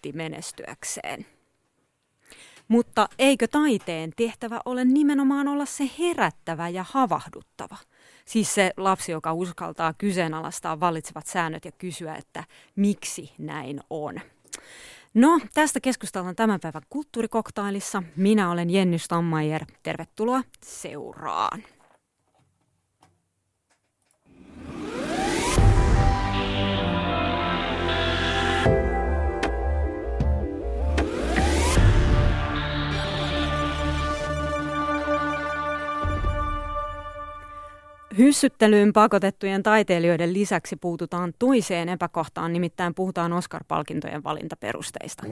reitti menestyäkseen. Mutta eikö taiteen tehtävä ole nimenomaan olla se herättävä ja havahduttava? Siis se lapsi, joka uskaltaa kyseenalaistaa vallitsevat säännöt ja kysyä, että miksi näin on. No, tästä keskustellaan tämän päivän kulttuurikoktailissa. Minä olen Jenny Stammajer. Tervetuloa seuraan. Hyssyttelyyn pakotettujen taiteilijoiden lisäksi puututaan toiseen epäkohtaan, nimittäin puhutaan Oscar-palkintojen valintaperusteista.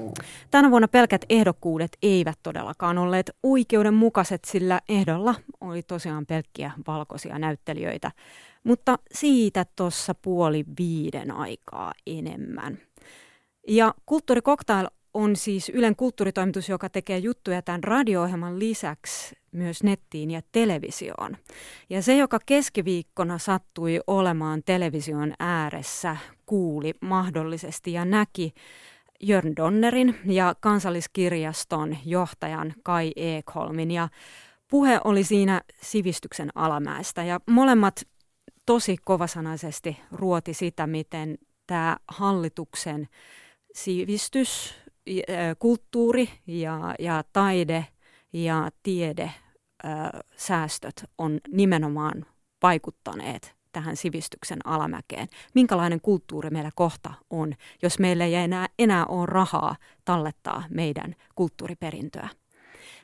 Tänä vuonna pelkät ehdokkuudet eivät todellakaan olleet oikeudenmukaiset, sillä ehdolla oli tosiaan pelkkiä valkoisia näyttelijöitä, mutta siitä tuossa puoli viiden aikaa enemmän. Ja Kulttuurikoktail on siis Ylen kulttuuritoimitus, joka tekee juttuja tämän radio-ohjelman lisäksi myös nettiin ja televisioon. Ja se, joka keskiviikkona sattui olemaan television ääressä, kuuli mahdollisesti ja näki Jörn Donnerin ja kansalliskirjaston johtajan Kai Ekholmin. Ja puhe oli siinä sivistyksen alamäestä ja molemmat tosi kovasanaisesti ruoti sitä, miten tämä hallituksen sivistys, kulttuuri ja, ja taide ja tiede säästöt on nimenomaan vaikuttaneet tähän sivistyksen alamäkeen. Minkälainen kulttuuri meillä kohta on, jos meillä ei enää, enää ole rahaa tallettaa meidän kulttuuriperintöä.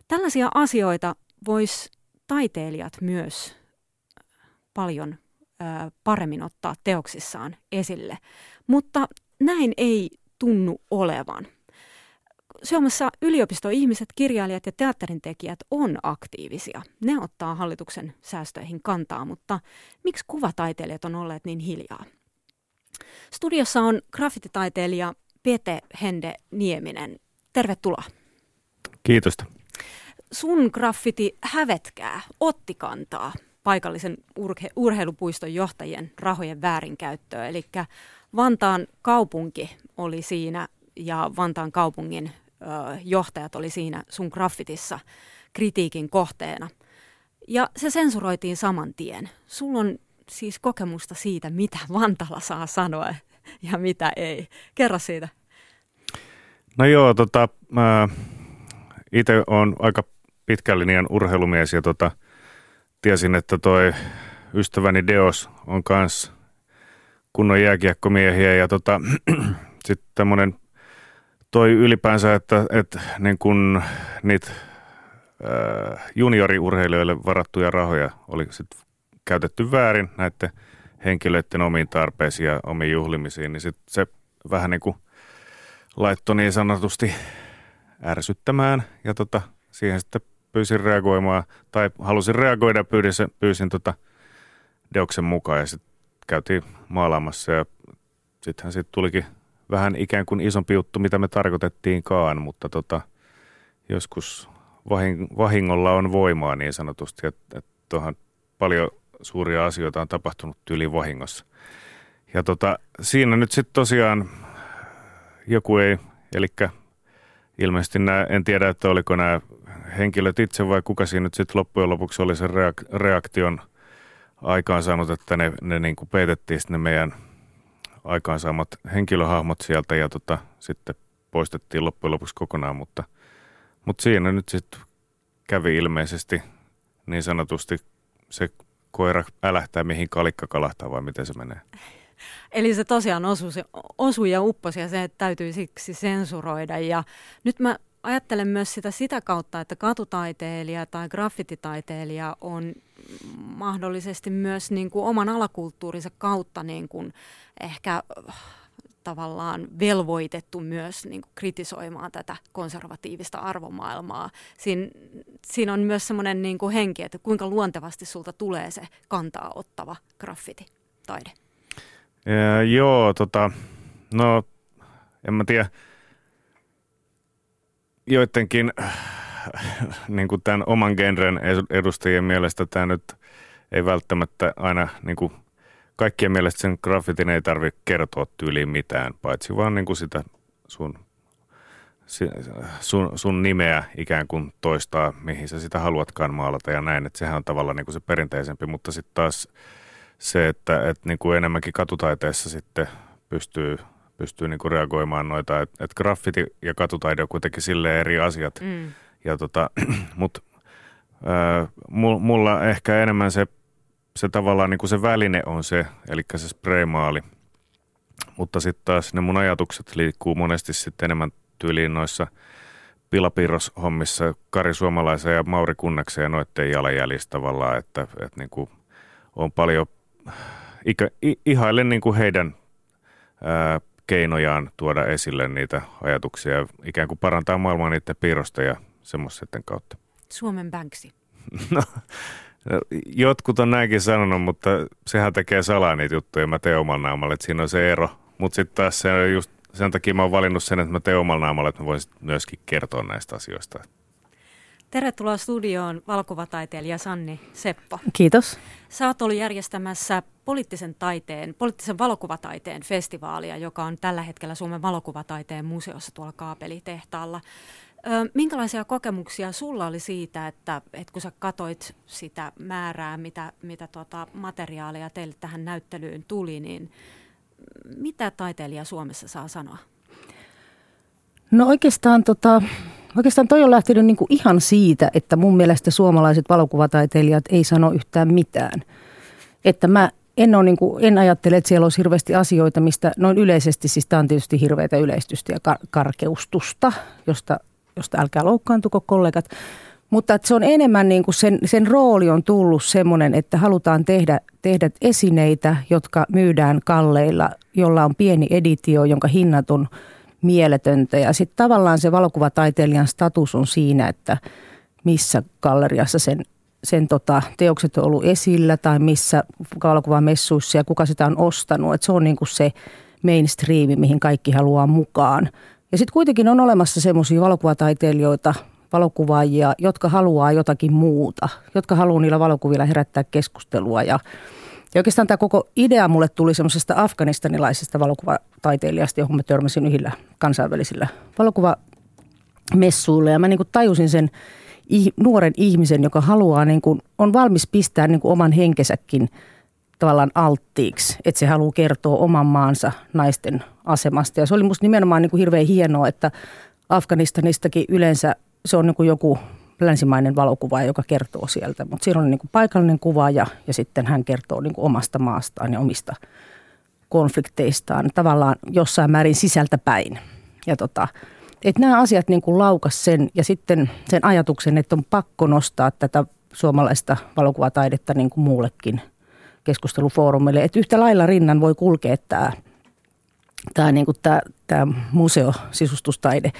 Tällaisia asioita vois taiteilijat myös paljon paremmin ottaa teoksissaan esille, mutta näin ei tunnu olevan. Suomessa yliopistoihmiset, kirjailijat ja teatterintekijät on aktiivisia. Ne ottaa hallituksen säästöihin kantaa, mutta miksi kuvataiteilijat on olleet niin hiljaa? Studiossa on graffititaiteilija Pete Hende Nieminen. Tervetuloa. Kiitos. Sun graffiti Hävetkää otti kantaa paikallisen urhe- urheilupuiston johtajien rahojen väärinkäyttöä. Eli Vantaan kaupunki oli siinä ja Vantaan kaupungin johtajat oli siinä sun graffitissa kritiikin kohteena. Ja se sensuroitiin saman tien. Sulla on siis kokemusta siitä, mitä Vantalla saa sanoa ja mitä ei. Kerro siitä. No joo, tota, itse olen aika pitkällinen urheilumies ja tota, tiesin, että toi ystäväni Deos on kans kunnon jääkiekkomiehiä ja tota, sitten tämmöinen toi ylipäänsä, että, että niin kun niitä äh, junioriurheilijoille varattuja rahoja oli sit käytetty väärin näiden henkilöiden omiin tarpeisiin ja omiin juhlimisiin, niin sit se vähän niin kuin laittoi niin sanotusti ärsyttämään ja tota, siihen sitten pyysin reagoimaan tai halusin reagoida ja pyysin, pyysin tota Deoksen mukaan ja sitten käytiin maalaamassa ja sittenhän siitä tulikin vähän ikään kuin isompi juttu, mitä me tarkoitettiinkaan, mutta tota, joskus vahingolla on voimaa niin sanotusti, että, että paljon suuria asioita on tapahtunut yli vahingossa. Ja tota, siinä nyt sitten tosiaan joku ei, eli ilmeisesti nämä, en tiedä, että oliko nämä henkilöt itse vai kuka siinä nyt sitten loppujen lopuksi oli sen reaktion aikaan saanut, että ne, ne niin kuin peitettiin sitten meidän aikaansaamat henkilöhahmot sieltä ja tota, sitten poistettiin loppujen lopuksi kokonaan, mutta, mutta siinä nyt sitten kävi ilmeisesti niin sanotusti se koira älähtää, mihin kalikka kalahtaa vai miten se menee. Eli se tosiaan osui, osui ja upposi ja se täytyy siksi sensuroida. Ja nyt mä ajattelen myös sitä sitä kautta, että katutaiteilija tai graffititaiteilija on mahdollisesti myös niin kuin oman alakulttuurinsa kautta niin kuin ehkä äh, tavallaan velvoitettu myös niin kuin kritisoimaan tätä konservatiivista arvomaailmaa. Siin, siinä on myös semmoinen niin kuin henki, että kuinka luontevasti sulta tulee se kantaa ottava graffiti-taide. Ja, joo, tota, no en mä tiedä joidenkin niin kuin tämän oman genren edustajien mielestä tämä nyt ei välttämättä aina niin kuin kaikkien mielestä sen graffitin ei tarvitse kertoa tyyliin mitään, paitsi vaan niin kuin sitä sun sun, sun nimeä ikään kuin toistaa, mihin sä sitä haluatkaan maalata ja näin, että sehän on tavallaan niin kuin se perinteisempi, mutta sitten taas se, että, että niin kuin enemmänkin katutaiteessa sitten pystyy, pystyy niin kuin reagoimaan noita, että, että graffiti ja katutaide on kuitenkin sille eri asiat, mm. ja tota, mutta mulla ehkä enemmän se, se tavallaan niin kuin se väline on se, eli se spraymaali, mutta sitten taas ne mun ajatukset liikkuu monesti sitten enemmän tyyliin noissa pilapiirroshommissa Kari Suomalaisen ja Mauri Kunnaksen ja noiden jalanjäljistä tavallaan, että, että niin kuin on paljon, ikä, ihailen niin kuin heidän ää, keinojaan tuoda esille niitä ajatuksia, ikään kuin parantaa maailmaa niiden piirrosta ja semmoisten kautta. Suomen Banksy. No, jotkut on näinkin sanonut, mutta sehän tekee salaa niitä juttuja. Mä teen omalla naamalla, että siinä on se ero. Mutta sitten taas se on just sen takia mä oon valinnut sen, että mä teen omalla naamalla, että mä voisin myöskin kertoa näistä asioista. Tervetuloa studioon valokuvataiteilija Sanni Seppo. Kiitos. Sä oot ollut järjestämässä poliittisen taiteen, poliittisen valokuvataiteen festivaalia, joka on tällä hetkellä Suomen valokuvataiteen museossa tuolla Kaapelitehtaalla. Minkälaisia kokemuksia sulla oli siitä, että, että kun sä katoit sitä määrää, mitä, mitä tuota materiaalia teille tähän näyttelyyn tuli, niin mitä taiteilija Suomessa saa sanoa? No oikeastaan, tota, oikeastaan toi on lähtenyt niinku ihan siitä, että mun mielestä suomalaiset valokuvataiteilijat ei sano yhtään mitään. Että mä en, ole, niinku, en ajattele, että siellä olisi hirveästi asioita, mistä noin yleisesti, siis tämä on tietysti hirveätä yleistystä ja kar- karkeustusta, josta, josta älkää loukkaantuko kollegat. Mutta että se on enemmän niin kuin sen, sen rooli on tullut semmoinen, että halutaan tehdä, tehdä esineitä, jotka myydään kalleilla, jolla on pieni editio, jonka hinnat on mieletöntä. Ja sitten tavallaan se valokuvataiteilijan status on siinä, että missä galleriassa sen, sen tota, teokset on ollut esillä tai missä valokuvamessuissa ja kuka sitä on ostanut. Että se on niin kuin se mainstream, mihin kaikki haluaa mukaan. Ja sitten kuitenkin on olemassa semmoisia valokuvataiteilijoita, valokuvaajia, jotka haluaa jotakin muuta, jotka haluaa niillä valokuvilla herättää keskustelua. Ja, ja oikeastaan tämä koko idea mulle tuli semmoisesta afganistanilaisesta valokuvataiteilijasta, johon mä törmäsin yhdellä kansainvälisillä valokuvamessuilla. Ja mä niin kuin tajusin sen nuoren ihmisen, joka haluaa, niin kuin, on valmis pistää niin kuin oman henkesäkin tavallaan alttiiksi, että se haluaa kertoa oman maansa naisten asemasta. Ja se oli musta nimenomaan niin kuin hirveän hienoa, että Afganistanistakin yleensä se on niin kuin joku länsimainen valokuva, joka kertoo sieltä. Mutta siinä on niin kuin paikallinen kuvaaja ja sitten hän kertoo niin kuin omasta maastaan ja omista konflikteistaan tavallaan jossain määrin sisältä päin. Ja tota, että nämä asiat niin kuin laukas sen ja sitten sen ajatuksen, että on pakko nostaa tätä suomalaista valokuvataidetta niin kuin muullekin keskustelufoorumille. Että yhtä lailla rinnan voi kulkea tämä, tämä, niin kuin tämä, tämä museosisustustaide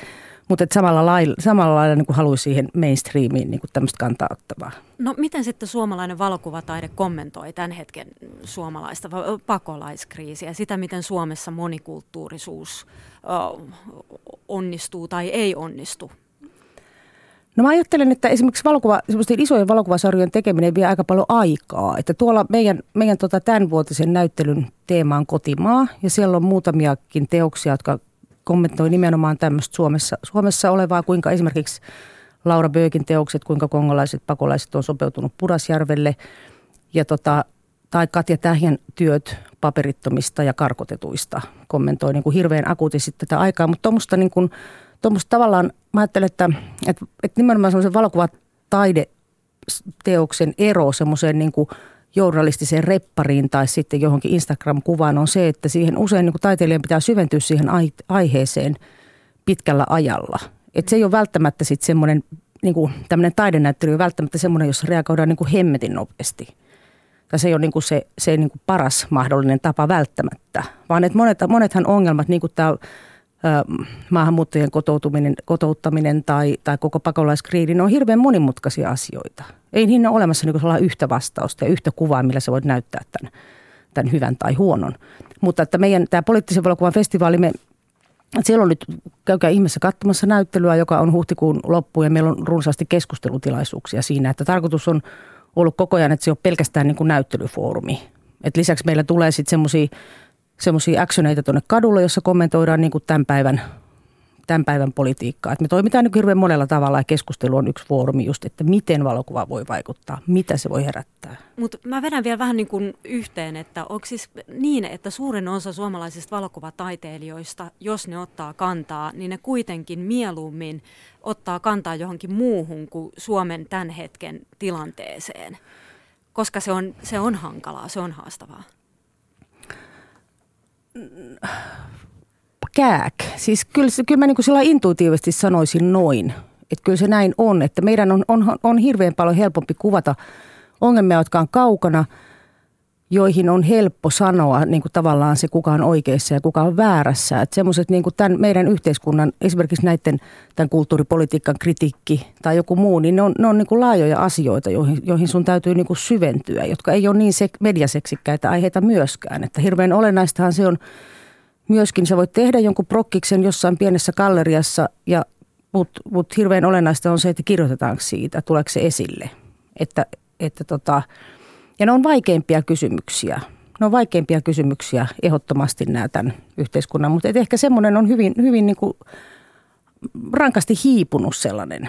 mutta samalla lailla, samalla lailla niin kuin haluaisi siihen mainstreamiin niin kuin tämmöistä kantaa ottavaa. No miten sitten suomalainen valokuvataide kommentoi tämän hetken suomalaista pakolaiskriisiä, sitä miten Suomessa monikulttuurisuus onnistuu tai ei onnistu? No mä ajattelen, että esimerkiksi valokuva, isojen valokuvasarjojen tekeminen vie aika paljon aikaa. Että tuolla meidän, meidän tota tämänvuotisen näyttelyn teema on kotimaa ja siellä on muutamiakin teoksia, jotka kommentoi nimenomaan tämmöistä Suomessa, Suomessa olevaa, kuinka esimerkiksi Laura Böökin teokset, kuinka kongolaiset pakolaiset on sopeutunut Purasjärvelle ja tota, tai Katja Tähjän työt paperittomista ja karkotetuista kommentoi niin kuin hirveän akuutisesti tätä aikaa, mutta tuommoista niin kuin, tavallaan, mä ajattelen, että, että, että nimenomaan semmoisen valokuvataideteoksen ero semmoiseen niin kuin – journalistiseen reppariin tai sitten johonkin Instagram-kuvaan on se, että siihen usein niin kuin taiteilijan pitää syventyä siihen aiheeseen pitkällä ajalla. Että se ei ole välttämättä sitten semmoinen, niin kuin tämmöinen taidenäyttely on välttämättä semmoinen, jossa reagoidaan niin kuin hemmetin nopeasti. Tai se ei ole niin kuin se, se niin kuin paras mahdollinen tapa välttämättä, vaan että monet, monethan ongelmat, niin kuin tämä maahanmuuttajien kotoutuminen, kotouttaminen tai, tai koko pakolaiskriisi, ne on hirveän monimutkaisia asioita. Ei niihin ole olemassa niin yhtä vastausta ja yhtä kuvaa, millä sä voit näyttää tämän, tämän hyvän tai huonon. Mutta että meidän tämä poliittisen valokuvan festivaali, me, siellä on nyt, käykää ihmeessä katsomassa näyttelyä, joka on huhtikuun loppu ja meillä on runsaasti keskustelutilaisuuksia siinä, että tarkoitus on ollut koko ajan, että se on pelkästään niin kuin näyttelyfoorumi. Et lisäksi meillä tulee sitten semmoisia actioneita tuonne kadulle, jossa kommentoidaan niin kuin tämän päivän tämän päivän politiikkaa. Että me toimitaan nyt hirveän monella tavalla ja keskustelu on yksi foorumi just, että miten valokuva voi vaikuttaa, mitä se voi herättää. Mutta mä vedän vielä vähän niin kuin yhteen, että onko siis niin, että suurin osa suomalaisista valokuvataiteilijoista, jos ne ottaa kantaa, niin ne kuitenkin mieluummin ottaa kantaa johonkin muuhun kuin Suomen tämän hetken tilanteeseen, koska se on, se on hankalaa, se on haastavaa kääk. Siis kyllä, kyllä mä niin kuin sillä intuitiivisesti sanoisin noin. Että kyllä se näin on, että meidän on, on, on hirveän paljon helpompi kuvata ongelmia, jotka on kaukana, joihin on helppo sanoa niin kuin tavallaan se, kuka on oikeassa ja kuka on väärässä. Että semmoiset niin kuin tämän meidän yhteiskunnan, esimerkiksi näiden tämän kulttuuripolitiikan kritiikki tai joku muu, niin ne on, ne on niin kuin laajoja asioita, joihin, joihin sun täytyy niin kuin syventyä, jotka ei ole niin se, mediaseksikkäitä aiheita myöskään. Että hirveän olennaistahan se on myöskin sä voit tehdä jonkun prokkiksen jossain pienessä galleriassa, ja, mutta mut hirveän olennaista on se, että kirjoitetaanko siitä, tuleeko se esille. Että, että tota, ja ne on vaikeimpia kysymyksiä. Ne on vaikeimpia kysymyksiä ehdottomasti nämä tämän yhteiskunnan, mutta et ehkä semmoinen on hyvin, hyvin niin kuin rankasti hiipunut sellainen,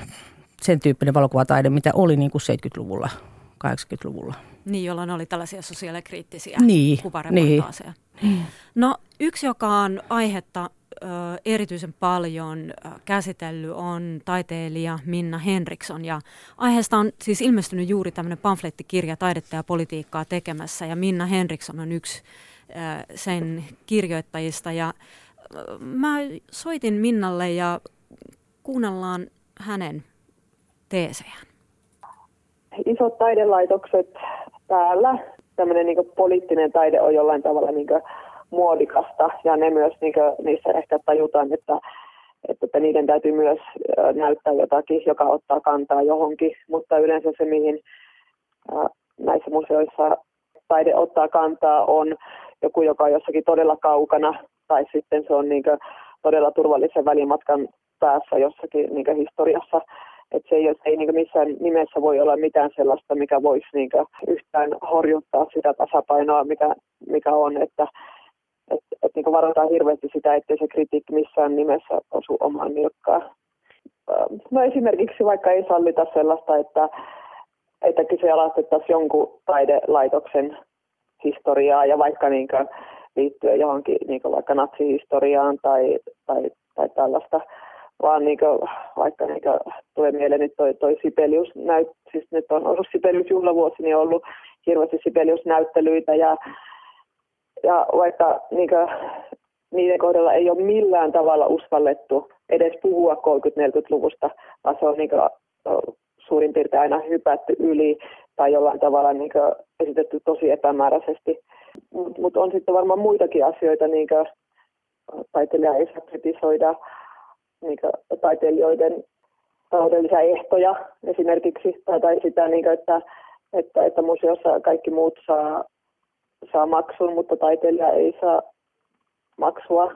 sen tyyppinen valokuvataide, mitä oli niin kuin 70-luvulla, 80-luvulla. Niin, jolloin oli tällaisia sosiaalikriittisiä niin, kuvareportaaseja. Niin. No yksi, joka on aihetta ö, erityisen paljon ö, käsitellyt, on taiteilija Minna Henriksson. Ja aiheesta on siis ilmestynyt juuri tämmöinen pamflettikirja Taidetta ja politiikkaa tekemässä. Ja Minna Henriksson on yksi ö, sen kirjoittajista. Ja ö, mä soitin Minnalle ja kuunnellaan hänen teesejään. Isot taidelaitokset täällä. Tämmöinen niin poliittinen taide on jollain tavalla niin muodikasta ja ne myös niin kuin, niissä ehkä tajutaan, että, että, että niiden täytyy myös näyttää jotakin, joka ottaa kantaa johonkin, mutta yleensä se, mihin näissä museoissa taide ottaa kantaa, on joku, joka on jossakin todella kaukana, tai sitten se on niin todella turvallisen välimatkan päässä jossakin niin historiassa että se ei, se ei niin missään nimessä voi olla mitään sellaista, mikä voisi niin yhtään horjuttaa sitä tasapainoa, mikä, mikä on, että et, et niin varoitaan hirveästi sitä, ettei se kritiikki missään nimessä osu omaan nilkkaan. No esimerkiksi vaikka ei sallita sellaista, että, että kyseenalaistettaisiin jonkun taidelaitoksen historiaa ja vaikka niin liittyen johonkin niin vaikka natsihistoriaan tai, tai, tai tällaista vaan niin kuin, vaikka niin kuin, tulee mieleen nyt toi, toi Sibelius, näyt, siis nyt on ollut Sibelius juhlavuosi, niin on ollut hirveästi Sibelius-näyttelyitä ja, ja vaikka niin kuin, niiden kohdalla ei ole millään tavalla uskallettu edes puhua 30-40-luvusta, vaan se on niin kuin, suurin piirtein aina hypätty yli tai jollain tavalla niin kuin, esitetty tosi epämääräisesti. Mutta mut on sitten varmaan muitakin asioita, niin kuin taiteilija ei saa kritisoida niin kuin, taiteilijoiden taloudellisia ehtoja esimerkiksi, tai, tai sitä, niin kuin, että, että, että museossa kaikki muut saa, saa maksun, mutta taiteilija ei saa maksua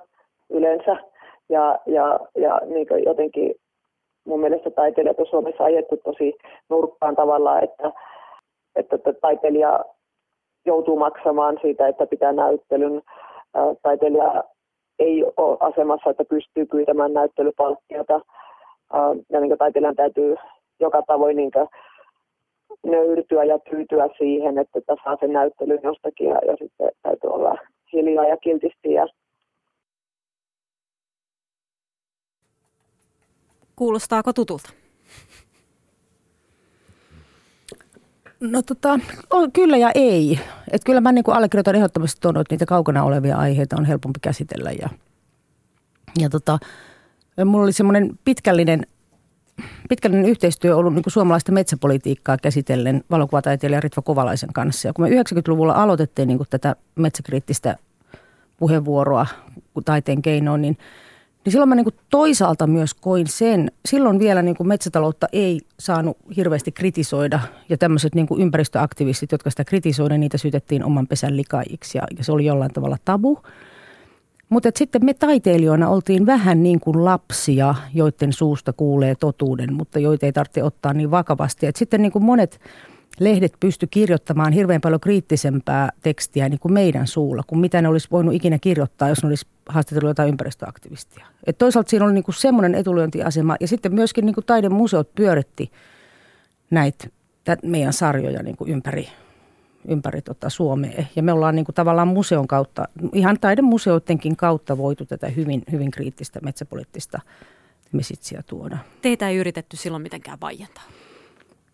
yleensä. Ja, ja, ja niin kuin jotenkin mun mielestä taiteilijat on Suomessa ajettu tosi nurkkaan tavalla, että, että, että taiteilija joutuu maksamaan siitä, että pitää näyttelyn. Taiteilija ei ole asemassa, että pystyy pyytämään näyttelypalkkiota. Ja niin taiteilijan täytyy joka tavoin niin nöyrtyä ja tyytyä siihen, että saa sen näyttelyn jostakin ja, ja sitten täytyy olla hiljaa ja kiltisti. Ja... Kuulostaako tutulta? No tota, on, kyllä ja ei. Et kyllä mä niin allekirjoitan ehdottomasti tuon, että niitä kaukana olevia aiheita on helpompi käsitellä. Ja, ja tota, mulla oli semmoinen pitkällinen, pitkällinen yhteistyö ollut niin suomalaista metsäpolitiikkaa käsitellen valokuvataiteilija Ritva Kovalaisen kanssa. Ja kun me 90-luvulla aloitettiin niin tätä metsäkriittistä puheenvuoroa taiteen keinoin, niin – niin silloin mä niin kuin toisaalta myös koin sen, silloin vielä niin kuin metsätaloutta ei saanut hirveästi kritisoida ja tämmöiset niin kuin ympäristöaktivistit, jotka sitä kritisoivat, niitä syytettiin oman pesän likaajiksi ja, ja se oli jollain tavalla tabu. Mutta sitten me taiteilijoina oltiin vähän niin kuin lapsia, joiden suusta kuulee totuuden, mutta joita ei tarvitse ottaa niin vakavasti. Et sitten niin kuin monet lehdet pysty kirjoittamaan hirveän paljon kriittisempää tekstiä niin kuin meidän suulla, kuin mitä ne olisi voinut ikinä kirjoittaa, jos ne olisi haastatellut jotain ympäristöaktivistia. Et toisaalta siinä oli niin semmoinen etulyöntiasema ja sitten myöskin niin kuin taidemuseot pyöritti näitä meidän sarjoja niin kuin ympäri, ympäri tota Suomea. Ja me ollaan niin kuin tavallaan museon kautta, ihan taidemuseoidenkin kautta voitu tätä hyvin, hyvin kriittistä metsäpoliittista mesitsiä tuoda. Teitä ei yritetty silloin mitenkään vaientaa?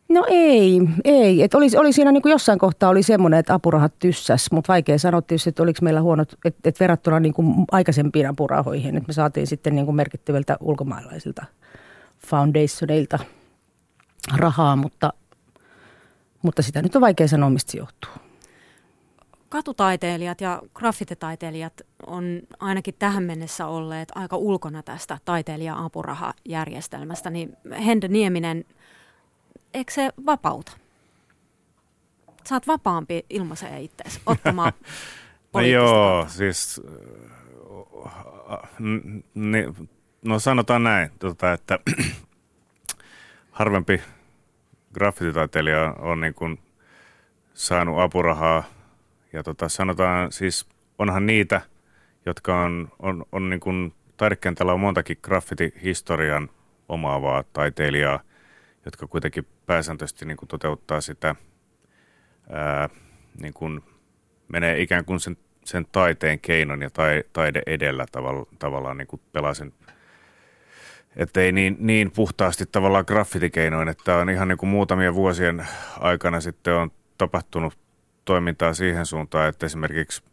No ei, ei. Et oli, oli siinä niin kuin jossain kohtaa oli semmoinen, että apurahat tyssäs, mutta vaikea sanoa tietysti, että oliko meillä huonot, että, että verrattuna niin kuin aikaisempiin apurahoihin, että me saatiin sitten niin kuin merkittäviltä ulkomaalaisilta foundationeilta rahaa, mutta, mutta sitä nyt on vaikea sanoa, mistä se johtuu. Katutaiteilijat ja graffititaiteilijat on ainakin tähän mennessä olleet aika ulkona tästä taiteilija-apurahajärjestelmästä, niin Hende Nieminen – eikö se vapauta? Saat vapaampi ilmaiseen itseäsi ottamaan No joo, siis no sanotaan näin, tota, että harvempi graffititaiteilija on niin kuin saanut apurahaa. Ja tota, sanotaan siis, onhan niitä, jotka on, on, on niin kuin, taidekentällä on montakin graffitihistorian omaavaa taiteilijaa – jotka kuitenkin pääsääntöisesti niin kuin toteuttaa sitä, ää, niin kuin menee ikään kuin sen, sen taiteen keinon ja tai, taide edellä tavalla, tavallaan niin kuin pelaa sen, että ei niin, niin puhtaasti tavallaan graffitikeinoin, että on ihan niin kuin muutamien vuosien aikana sitten on tapahtunut toimintaa siihen suuntaan, että esimerkiksi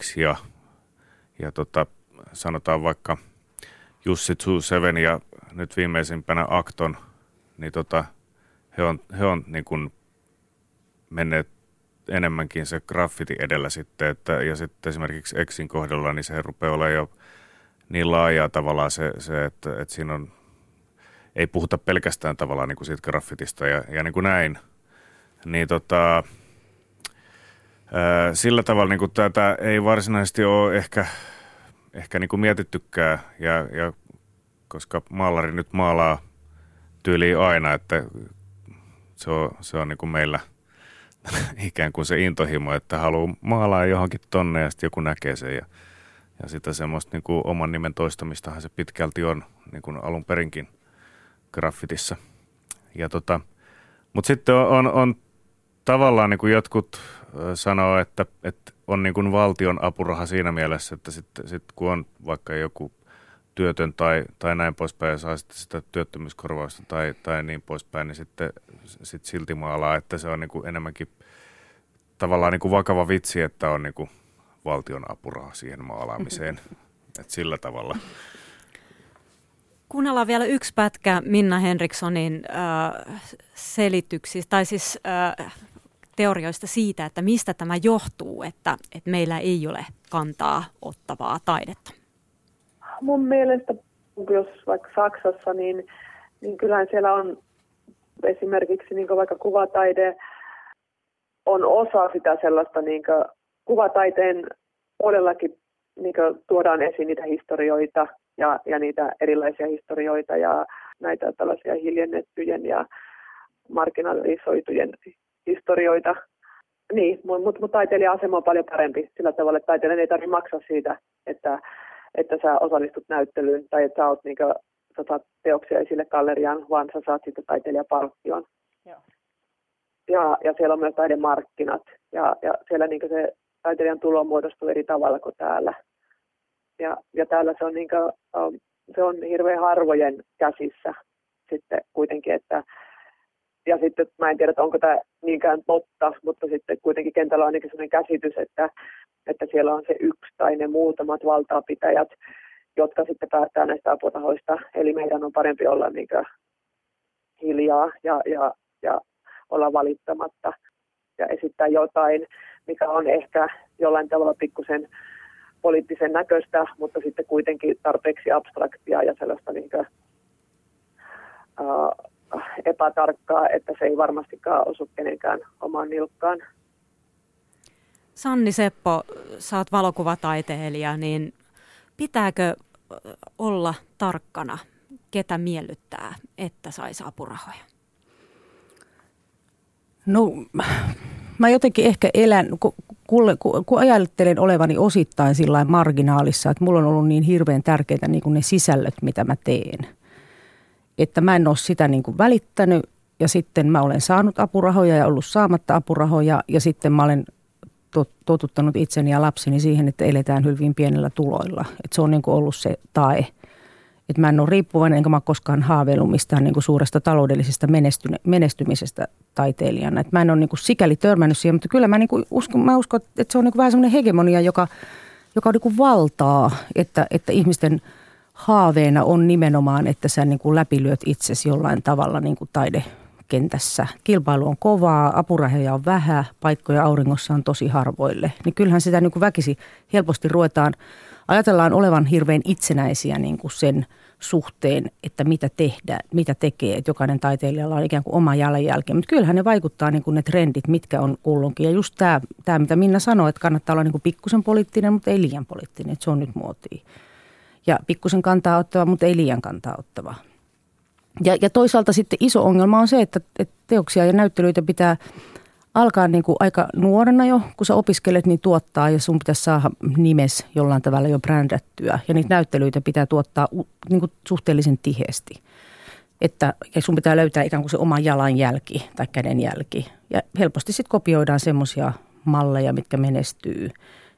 X ja, ja tota, sanotaan vaikka Jussi 27 ja nyt viimeisimpänä Akton – niin tota, he on, he on niin kuin menneet enemmänkin se graffiti edellä sitten, että, ja sitten esimerkiksi Exin kohdalla, niin se rupeaa olemaan jo niin laajaa tavallaan se, se että, että siinä on, ei puhuta pelkästään tavallaan niin kuin siitä graffitista ja, ja niin kuin näin, niin tota, sillä tavalla niin kuin tätä ei varsinaisesti ole ehkä, ehkä niin kuin mietittykään, ja, ja koska maalari nyt maalaa tyyliin aina, että se on, se on niin kuin meillä ikään kuin se intohimo, että haluaa maalaa johonkin tonne ja sitten joku näkee sen ja, ja sitä semmoista niin kuin oman nimen toistamistahan se pitkälti on niin kuin alun perinkin graffitissa. Ja tota, mutta sitten on, on, on tavallaan niin kuin jotkut sanoo, että, että on niin kuin valtion apuraha siinä mielessä, että sitten sit kun on vaikka joku työtön tai, tai näin poispäin ja saa sitten sitä työttömyyskorvausta tai, tai niin poispäin, niin sitten sit silti maalaa, että se on niin kuin enemmänkin tavallaan niin kuin vakava vitsi, että on niin kuin valtion apuraha siihen maalaamiseen. että sillä tavalla. Kuunnellaan vielä yksi pätkä Minna Henrikssonin äh, selityksistä, tai siis äh, teorioista siitä, että mistä tämä johtuu, että, että meillä ei ole kantaa ottavaa taidetta mun mielestä, jos vaikka Saksassa, niin, niin kyllähän siellä on esimerkiksi niin vaikka kuvataide on osa sitä sellaista niin kuvataiteen puolellakin niin tuodaan esiin niitä historioita ja, ja niitä erilaisia historioita ja näitä tällaisia hiljennettyjen ja marginalisoitujen historioita. Niin, mutta mut taiteilijan asema on paljon parempi sillä tavalla, että taiteilijan ei tarvitse maksaa siitä, että että sä osallistut näyttelyyn tai että sä, oot, niin kuin, sä saat teoksia esille galleriaan, vaan sä saat sitten taiteilijapalkkion. Joo. Ja, ja siellä on myös taidemarkkinat ja, ja siellä niin se taiteilijan tulo muodostuu eri tavalla kuin täällä. Ja, ja täällä se on, niin kuin, um, se on hirveän harvojen käsissä sitten kuitenkin, että ja sitten mä en tiedä, että onko tämä niinkään totta, mutta sitten kuitenkin kentällä on ainakin sellainen käsitys, että että siellä on se yksi tai ne muutamat valtaapitäjät, jotka sitten päättää näistä apurahoista. Eli meidän on parempi olla niin hiljaa ja, ja, ja olla valittamatta ja esittää jotain, mikä on ehkä jollain tavalla pikkusen poliittisen näköistä, mutta sitten kuitenkin tarpeeksi abstraktia ja sellaista niin kuin, uh, epätarkkaa, että se ei varmastikaan osu kenenkään omaan nilkkaan. Sanni Seppo, sä oot valokuvataiteilija, niin pitääkö olla tarkkana, ketä miellyttää, että saisi apurahoja? No mä jotenkin ehkä elän, kun, kun, kun ajattelen olevani osittain sillä marginaalissa, että mulla on ollut niin hirveän tärkeitä niin kuin ne sisällöt, mitä mä teen. Että mä en ole sitä niin kuin välittänyt ja sitten mä olen saanut apurahoja ja ollut saamatta apurahoja ja sitten mä olen totuttanut itseni ja lapseni siihen, että eletään hyvin pienellä tuloilla. Että se on niin kuin ollut se tae. Että mä en ole riippuvainen, enkä mä koskaan haaveillut mistään niin kuin suuresta taloudellisesta menestymisestä taiteilijana. Että mä en ole niin kuin sikäli törmännyt siihen, mutta kyllä mä, niin kuin uskon, mä uskon, että se on niin kuin vähän semmoinen hegemonia, joka, joka on niin kuin valtaa, että, että ihmisten haaveena on nimenomaan, että sä niin kuin läpilyöt itsesi jollain tavalla niin kuin taide kentässä. Kilpailu on kovaa, apurahoja on vähän, paikkoja auringossa on tosi harvoille. Niin kyllähän sitä niin kuin väkisi helposti ruvetaan, ajatellaan olevan hirveän itsenäisiä niin kuin sen suhteen, että mitä tehdään, mitä tekee. Että jokainen taiteilijalla on ikään kuin oma jalanjälki. Mutta kyllähän ne vaikuttaa niin kuin ne trendit, mitkä on kulloinkin. Ja just tämä, tämä mitä Minna sanoi, että kannattaa olla niin kuin pikkusen poliittinen, mutta ei liian poliittinen. Että se on nyt muotia. Ja pikkusen kantaa ottava, mutta ei liian kantaa ottava. Ja, ja toisaalta sitten iso ongelma on se, että, että teoksia ja näyttelyitä pitää alkaa niin kuin aika nuorena jo, kun sä opiskelet, niin tuottaa ja sun pitäisi saada nimes jollain tavalla jo brändättyä. Ja niitä näyttelyitä pitää tuottaa niin kuin suhteellisen tiheesti. Että, ja sun pitää löytää ikään kuin se oma jalanjälki tai kädenjälki. Ja helposti sitten kopioidaan semmoisia malleja, mitkä menestyy.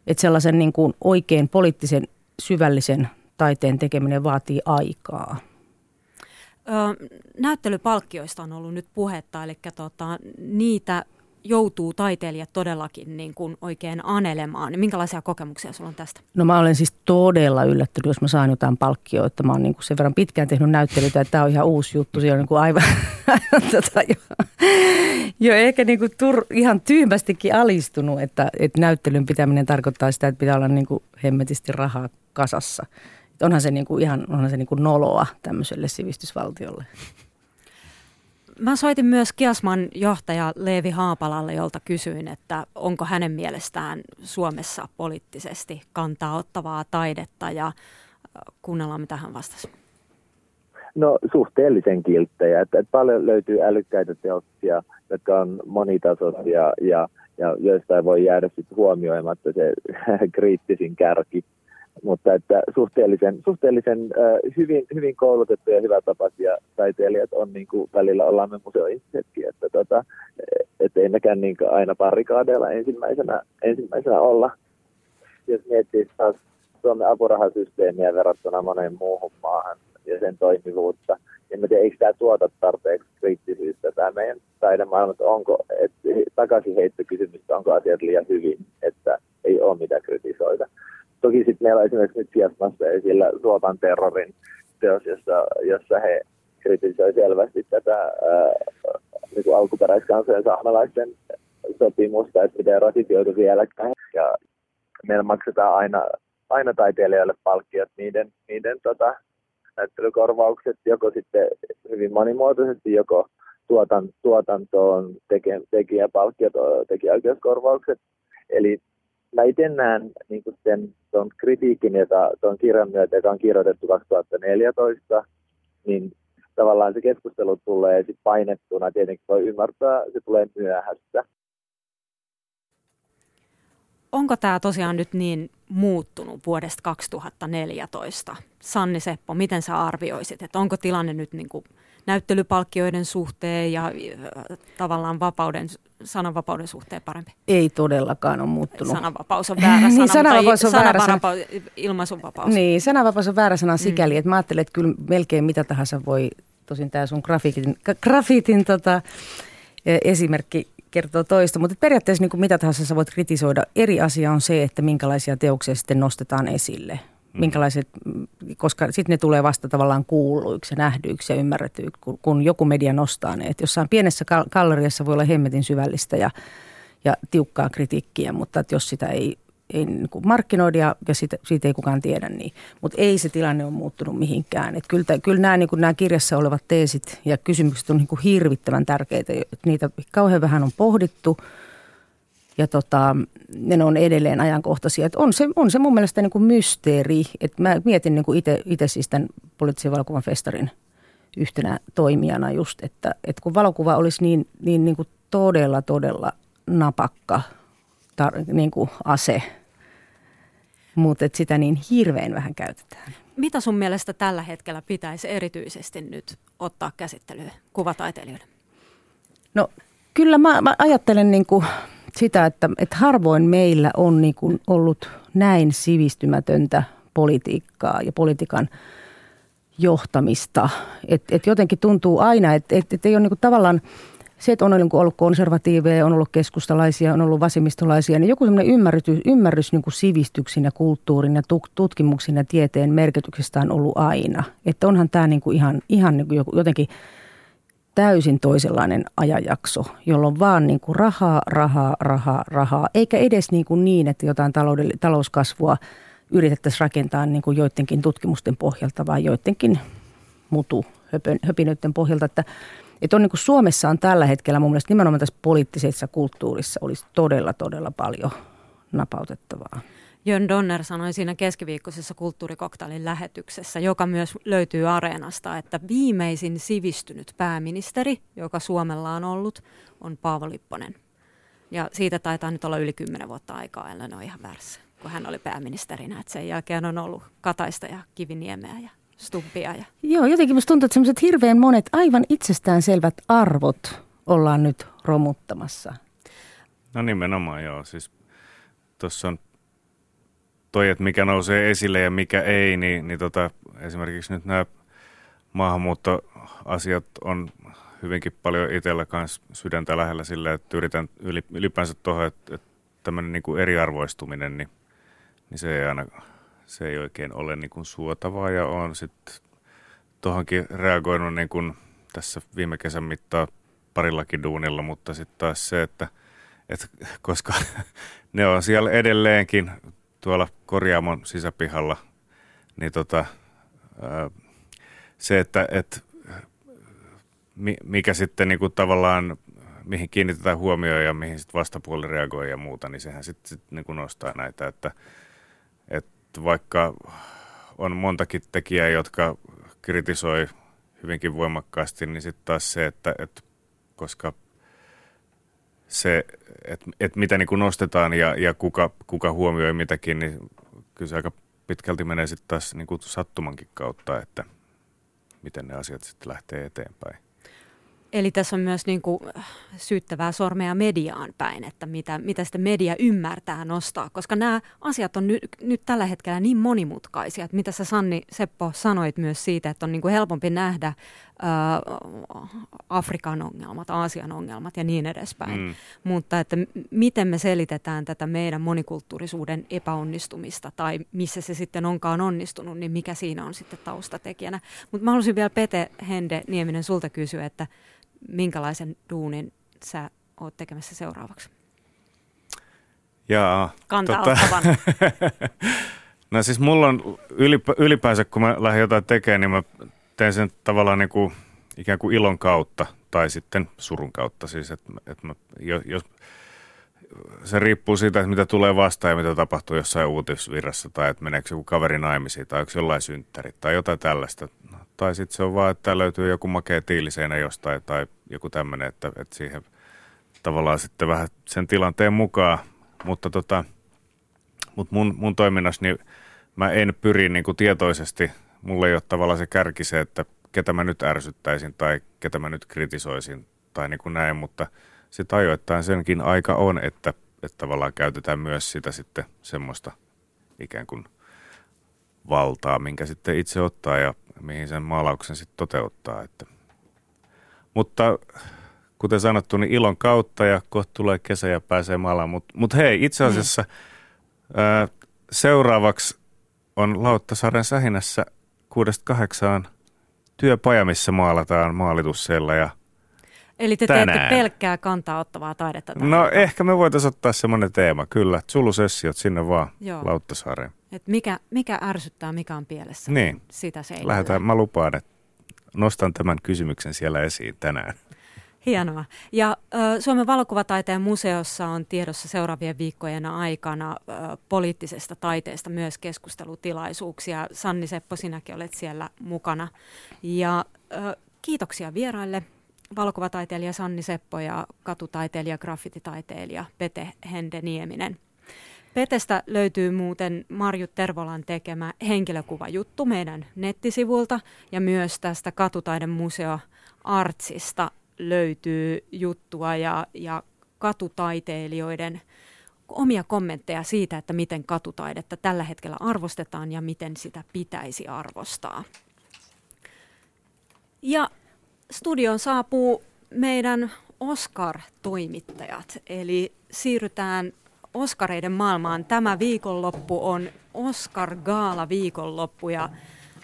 Että sellaisen niin kuin oikein poliittisen syvällisen taiteen tekeminen vaatii aikaa. Näyttelypalkkioista on ollut nyt puhetta, eli tota, niitä joutuu taiteilijat todellakin niin kuin oikein anelemaan. Minkälaisia kokemuksia sulla on tästä? No mä olen siis todella yllättynyt, jos mä saan jotain palkkioita. Mä oon niin kuin sen verran pitkään tehnyt näyttelyitä, että tämä on ihan uusi juttu. Se on niin kuin aivan tota, jo, jo ehkä niin kuin tur, ihan tyhmästikin alistunut, että, että näyttelyn pitäminen tarkoittaa sitä, että pitää olla niin kuin hemmetisti rahaa kasassa onhan se, niin kuin ihan, onhan se niin kuin noloa tämmöiselle sivistysvaltiolle. Mä soitin myös Kiasman johtaja Leevi Haapalalle, jolta kysyin, että onko hänen mielestään Suomessa poliittisesti kantaa ottavaa taidetta ja kuunnellaan mitä hän vastasi. No suhteellisen kilttejä, että, että paljon löytyy älykkäitä teoksia, jotka on monitasoisia ja, ja joista voi jäädä sitten huomioimatta se kriittisin kärki mutta että suhteellisen, suhteellisen äh, hyvin, hyvin koulutettuja ja hyvätapaisia taiteilijat on niin kuin välillä ollaan me museoihmisetkin, että tota, et ei mekään niin aina parikaadeilla ensimmäisenä, ensimmäisenä olla. Jos miettii taas Suomen apurahasysteemiä verrattuna moneen muuhun maahan ja sen toimivuutta, niin mä tiedän, eikö tämä tuota tarpeeksi kriittisyyttä tämä meidän taidemaailma, että onko, että takaisin heittokysymystä, onko asiat liian hyvin, että ei ole mitä kritisoida. Toki sitten meillä on esimerkiksi nyt Fiasmassa esillä Ruotan terrorin teos, jossa, jossa he kritisoivat selvästi tätä ää, niin alkuperäiskansojen saamelaisten sopimusta, että miten ratifioitu vieläkään. Ja meillä maksetaan aina, aina taiteilijoille palkkiot niiden, niiden tota, näyttelykorvaukset, joko sitten hyvin monimuotoisesti, joko tuotan, tuotantoon, tekijäpalkkiot, tekijäoikeuskorvaukset. Eli mä itse näen niin sen tuon kritiikin, jota tuon kirjan myötä, joka on kirjoitettu 2014, niin tavallaan se keskustelu tulee sitten painettuna. Tietenkin voi ymmärtää, se tulee myöhässä. Onko tämä tosiaan nyt niin muuttunut vuodesta 2014? Sanni Seppo, miten sä arvioisit, että onko tilanne nyt niin kuin näyttelypalkkioiden suhteen ja tavallaan vapauden, sananvapauden suhteen parempi? Ei todellakaan ole muuttunut. Sananvapaus on väärä sana, niin, sananvapaus on väärä sana. ilmaisunvapaus. Niin, sananvapaus on väärä sana sikäli, mm. että mä ajattelen, että kyllä melkein mitä tahansa voi, tosin tämä sun grafiitin, grafiitin tota, e, esimerkki kertoo toista, mutta periaatteessa niin kuin mitä tahansa sä voit kritisoida. Eri asia on se, että minkälaisia teoksia sitten nostetaan esille. Mm. Minkälaiset, koska sitten ne tulee vasta tavallaan kuulluiksi nähdyiksi ja ymmärretyiksi, kun, joku media nostaa ne. Et jossain pienessä galleriassa voi olla hemmetin syvällistä ja, ja tiukkaa kritiikkiä, mutta jos sitä ei, ei niin markkinoida ja, siitä, siitä ei kukaan tiedä, niin. Mutta ei se tilanne ole muuttunut mihinkään. Et kyllä, kyllä nämä, niin kirjassa olevat teesit ja kysymykset on niin hirvittävän tärkeitä. Niitä kauhean vähän on pohdittu – ja tota, ne on edelleen ajankohtaisia. Et on, se, on se mun mielestä niin kuin mysteeri. Et mä mietin niin itse siis tämän poliittisen valokuvan festarin yhtenä toimijana just, että, että kun valokuva olisi niin, niin, niin kuin todella, todella napakka tar- niin kuin ase, mutta sitä niin hirveän vähän käytetään. Mitä sun mielestä tällä hetkellä pitäisi erityisesti nyt ottaa käsittelyyn kuvataiteilijoille? No kyllä mä, mä ajattelen niin kuin sitä, että, että harvoin meillä on niin kuin ollut näin sivistymätöntä politiikkaa ja politiikan johtamista. Että et jotenkin tuntuu aina, että et, et ei ole niin kuin tavallaan se, että on ollut konservatiiveja, on ollut keskustalaisia, on ollut vasemmistolaisia, niin joku sellainen ymmärrys, ymmärrys niin kuin sivistyksen ja kulttuurin ja tutkimuksen ja tieteen merkityksestä on ollut aina. Että onhan tämä niin kuin ihan, ihan niin kuin jotenkin täysin toisenlainen ajanjakso, jolloin vaan niin kuin rahaa, rahaa, rahaa, rahaa, eikä edes niin, kuin niin että jotain talouskasvua yritettäisiin rakentaa niin kuin joidenkin tutkimusten pohjalta, vaan joidenkin mutu höpinöiden pohjalta, että että on niin kuin Suomessa on tällä hetkellä mun mielestä nimenomaan tässä poliittisessa kulttuurissa olisi todella, todella paljon napautettavaa. Jön Donner sanoi siinä keskiviikkoisessa kulttuurikoktailin lähetyksessä, joka myös löytyy Areenasta, että viimeisin sivistynyt pääministeri, joka Suomella on ollut, on Paavo Lipponen. Ja siitä taitaa nyt olla yli kymmenen vuotta aikaa, ellei ole ihan väärässä, kun hän oli pääministerinä. Että sen jälkeen on ollut Kataista ja Kiviniemeä ja Stubbia. Ja... Joo, jotenkin musta tuntuu, että sellaiset hirveän monet aivan itsestäänselvät arvot ollaan nyt romuttamassa. No nimenomaan joo, siis tuossa on toi, että mikä nousee esille ja mikä ei, niin, niin tota, esimerkiksi nyt nämä maahanmuuttoasiat on hyvinkin paljon itsellä kanssa sydäntä lähellä sille, että yritän ylipäänsä tuohon, että, että tämmöinen niin kuin eriarvoistuminen, niin, niin se ei aina se ei oikein ole niin kuin suotavaa. Ja on sitten tuohonkin reagoinut niin kuin tässä viime kesän mittaan parillakin duunilla, mutta sitten taas se, että, että koska ne on siellä edelleenkin tuolla korjaamon sisäpihalla, niin tota, se, että, että mikä sitten niin kuin tavallaan, mihin kiinnitetään huomioon ja mihin sitten vastapuoli reagoi ja muuta, niin sehän sitten sit niin nostaa näitä, että, että vaikka on montakin tekijää, jotka kritisoi hyvinkin voimakkaasti, niin sitten taas se, että, että koska se, että, että mitä niin kuin nostetaan ja, ja kuka, kuka huomioi mitäkin, niin kyllä se aika pitkälti menee sitten taas niin kuin sattumankin kautta, että miten ne asiat sitten lähtee eteenpäin. Eli tässä on myös niin kuin syyttävää sormea mediaan päin, että mitä, mitä sitä media ymmärtää nostaa, koska nämä asiat on nyt, nyt tällä hetkellä niin monimutkaisia, että mitä sä Sanni Seppo sanoit myös siitä, että on niin kuin helpompi nähdä Afrikan ongelmat, Aasian ongelmat ja niin edespäin. Mm. Mutta että miten me selitetään tätä meidän monikulttuurisuuden epäonnistumista tai missä se sitten onkaan onnistunut, niin mikä siinä on sitten taustatekijänä. Mutta mä haluaisin vielä Pete Hende Nieminen sulta kysyä, että minkälaisen duunin sä oot tekemässä seuraavaksi? Jaa, Kantaa tota, No siis mulla on ylipä, ylipäänsä, kun mä lähden jotain tekemään, niin mä teen sen tavallaan niin kuin, ikään kuin ilon kautta tai sitten surun kautta. Siis, että, että mä, jos, se riippuu siitä, että mitä tulee vastaan ja mitä tapahtuu jossain uutisvirrassa tai että meneekö joku kaveri naimisiin tai onko jollain synttärit tai jotain tällaista. Tai sitten se on vaan, että löytyy joku makea tiiliseinä jostain tai joku tämmöinen, että, että siihen tavallaan sitten vähän sen tilanteen mukaan. Mutta tota, mut mun, mun toiminnassa niin mä en pyri niin kuin tietoisesti, mulla ei ole tavallaan se kärki se, että ketä mä nyt ärsyttäisin tai ketä mä nyt kritisoisin tai niin kuin näin, mutta sitten ajoittain senkin aika on, että, että tavallaan käytetään myös sitä sitten semmoista ikään kuin valtaa, minkä sitten itse ottaa ja mihin sen maalauksen sitten toteuttaa. Että. Mutta kuten sanottu, niin ilon kautta ja kohta tulee kesä ja pääsee maalaan. Mutta mut hei, itse asiassa mm. ää, seuraavaksi on Lauttasaaren sähinässä 6-8 työpaja, missä maalataan maalitussella ja Eli te tänään. teette pelkkää kantaa ottavaa taidetta? Tänään. No ehkä me voitaisiin ottaa semmoinen teema, kyllä. Sulusessiot sinne vaan Joo. Lauttasaareen. Et mikä, mikä ärsyttää, mikä on pielessä? Niin. Sitä se ei Lähdetään, mä lupaan, että nostan tämän kysymyksen siellä esiin tänään. Hienoa. Ja Suomen valokuvataiteen museossa on tiedossa seuraavien viikkojen aikana poliittisesta taiteesta myös keskustelutilaisuuksia. Sanni Seppo, sinäkin olet siellä mukana. Ja kiitoksia vieraille valokuvataiteilija Sanni Seppo ja katutaiteilija, graffititaiteilija Pete Hende Nieminen. Petestä löytyy muuten Marju Tervolan tekemä henkilökuvajuttu meidän nettisivulta ja myös tästä Katutaidemuseo Artsista löytyy juttua ja, ja katutaiteilijoiden omia kommentteja siitä, että miten katutaidetta tällä hetkellä arvostetaan ja miten sitä pitäisi arvostaa. Ja studion saapuu meidän Oscar-toimittajat, eli siirrytään Oskareiden maailmaan. Tämä viikonloppu on Oscar Gaala viikonloppu ja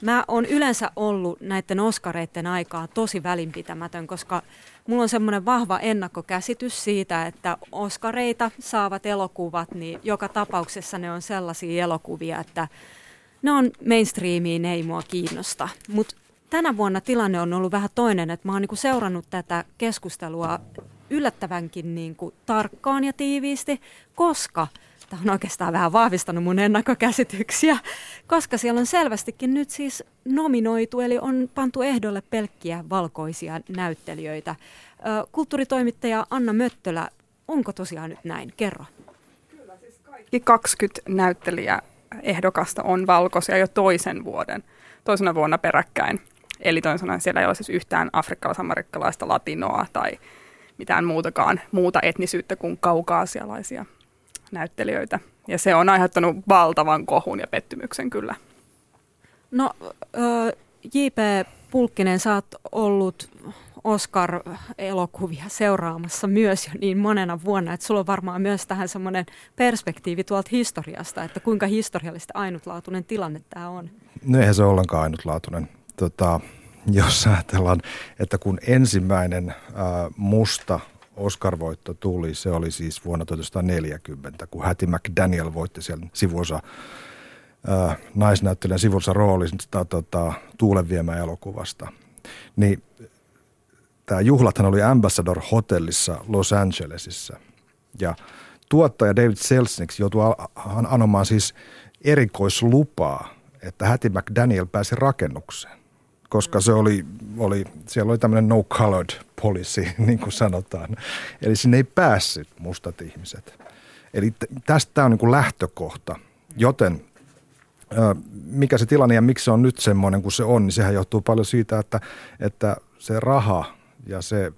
mä oon yleensä ollut näiden Oskareiden aikaa tosi välinpitämätön, koska mulla on semmoinen vahva ennakkokäsitys siitä, että Oskareita saavat elokuvat, niin joka tapauksessa ne on sellaisia elokuvia, että ne on mainstreamiin, ei mua kiinnosta. Mutta tänä vuonna tilanne on ollut vähän toinen, että mä oon niinku seurannut tätä keskustelua yllättävänkin niinku tarkkaan ja tiiviisti, koska tämä on oikeastaan vähän vahvistanut mun ennakkokäsityksiä, koska siellä on selvästikin nyt siis nominoitu, eli on pantu ehdolle pelkkiä valkoisia näyttelijöitä. Kulttuuritoimittaja Anna Möttölä, onko tosiaan nyt näin? Kerro. Kyllä, siis kaikki 20 näyttelijä ehdokasta on valkoisia jo toisen vuoden, toisena vuonna peräkkäin. Eli toisin sanoen siellä ei ole siis yhtään afrikkalais-amerikkalaista latinoa tai mitään muutakaan muuta etnisyyttä kuin kaukaasialaisia näyttelijöitä. Ja se on aiheuttanut valtavan kohun ja pettymyksen kyllä. No J.P. Pulkkinen, sä oot ollut Oscar-elokuvia seuraamassa myös jo niin monena vuonna, että sulla on varmaan myös tähän semmoinen perspektiivi tuolta historiasta, että kuinka historiallista ainutlaatuinen tilanne tämä on. No eihän se ollenkaan ainutlaatuinen tota, jos ajatellaan, että kun ensimmäinen ää, musta Oscar-voitto tuli, se oli siis vuonna 1940, kun Hattie McDaniel voitti siellä sivuosa ää, naisnäyttelijän sivuosa roolista tota, Tuulenviemä elokuvasta. Niin tämä juhlathan oli Ambassador Hotellissa Los Angelesissa. Ja tuottaja David Selznick joutui anomaan siis erikoislupaa, että Hattie McDaniel pääsi rakennukseen koska se oli, oli, siellä oli tämmöinen no colored policy, niin kuin sanotaan. Eli sinne ei päässyt mustat ihmiset. Eli tästä on niin kuin lähtökohta, joten mikä se tilanne ja miksi se on nyt semmoinen kuin se on, niin sehän johtuu paljon siitä, että, että se raha ja se,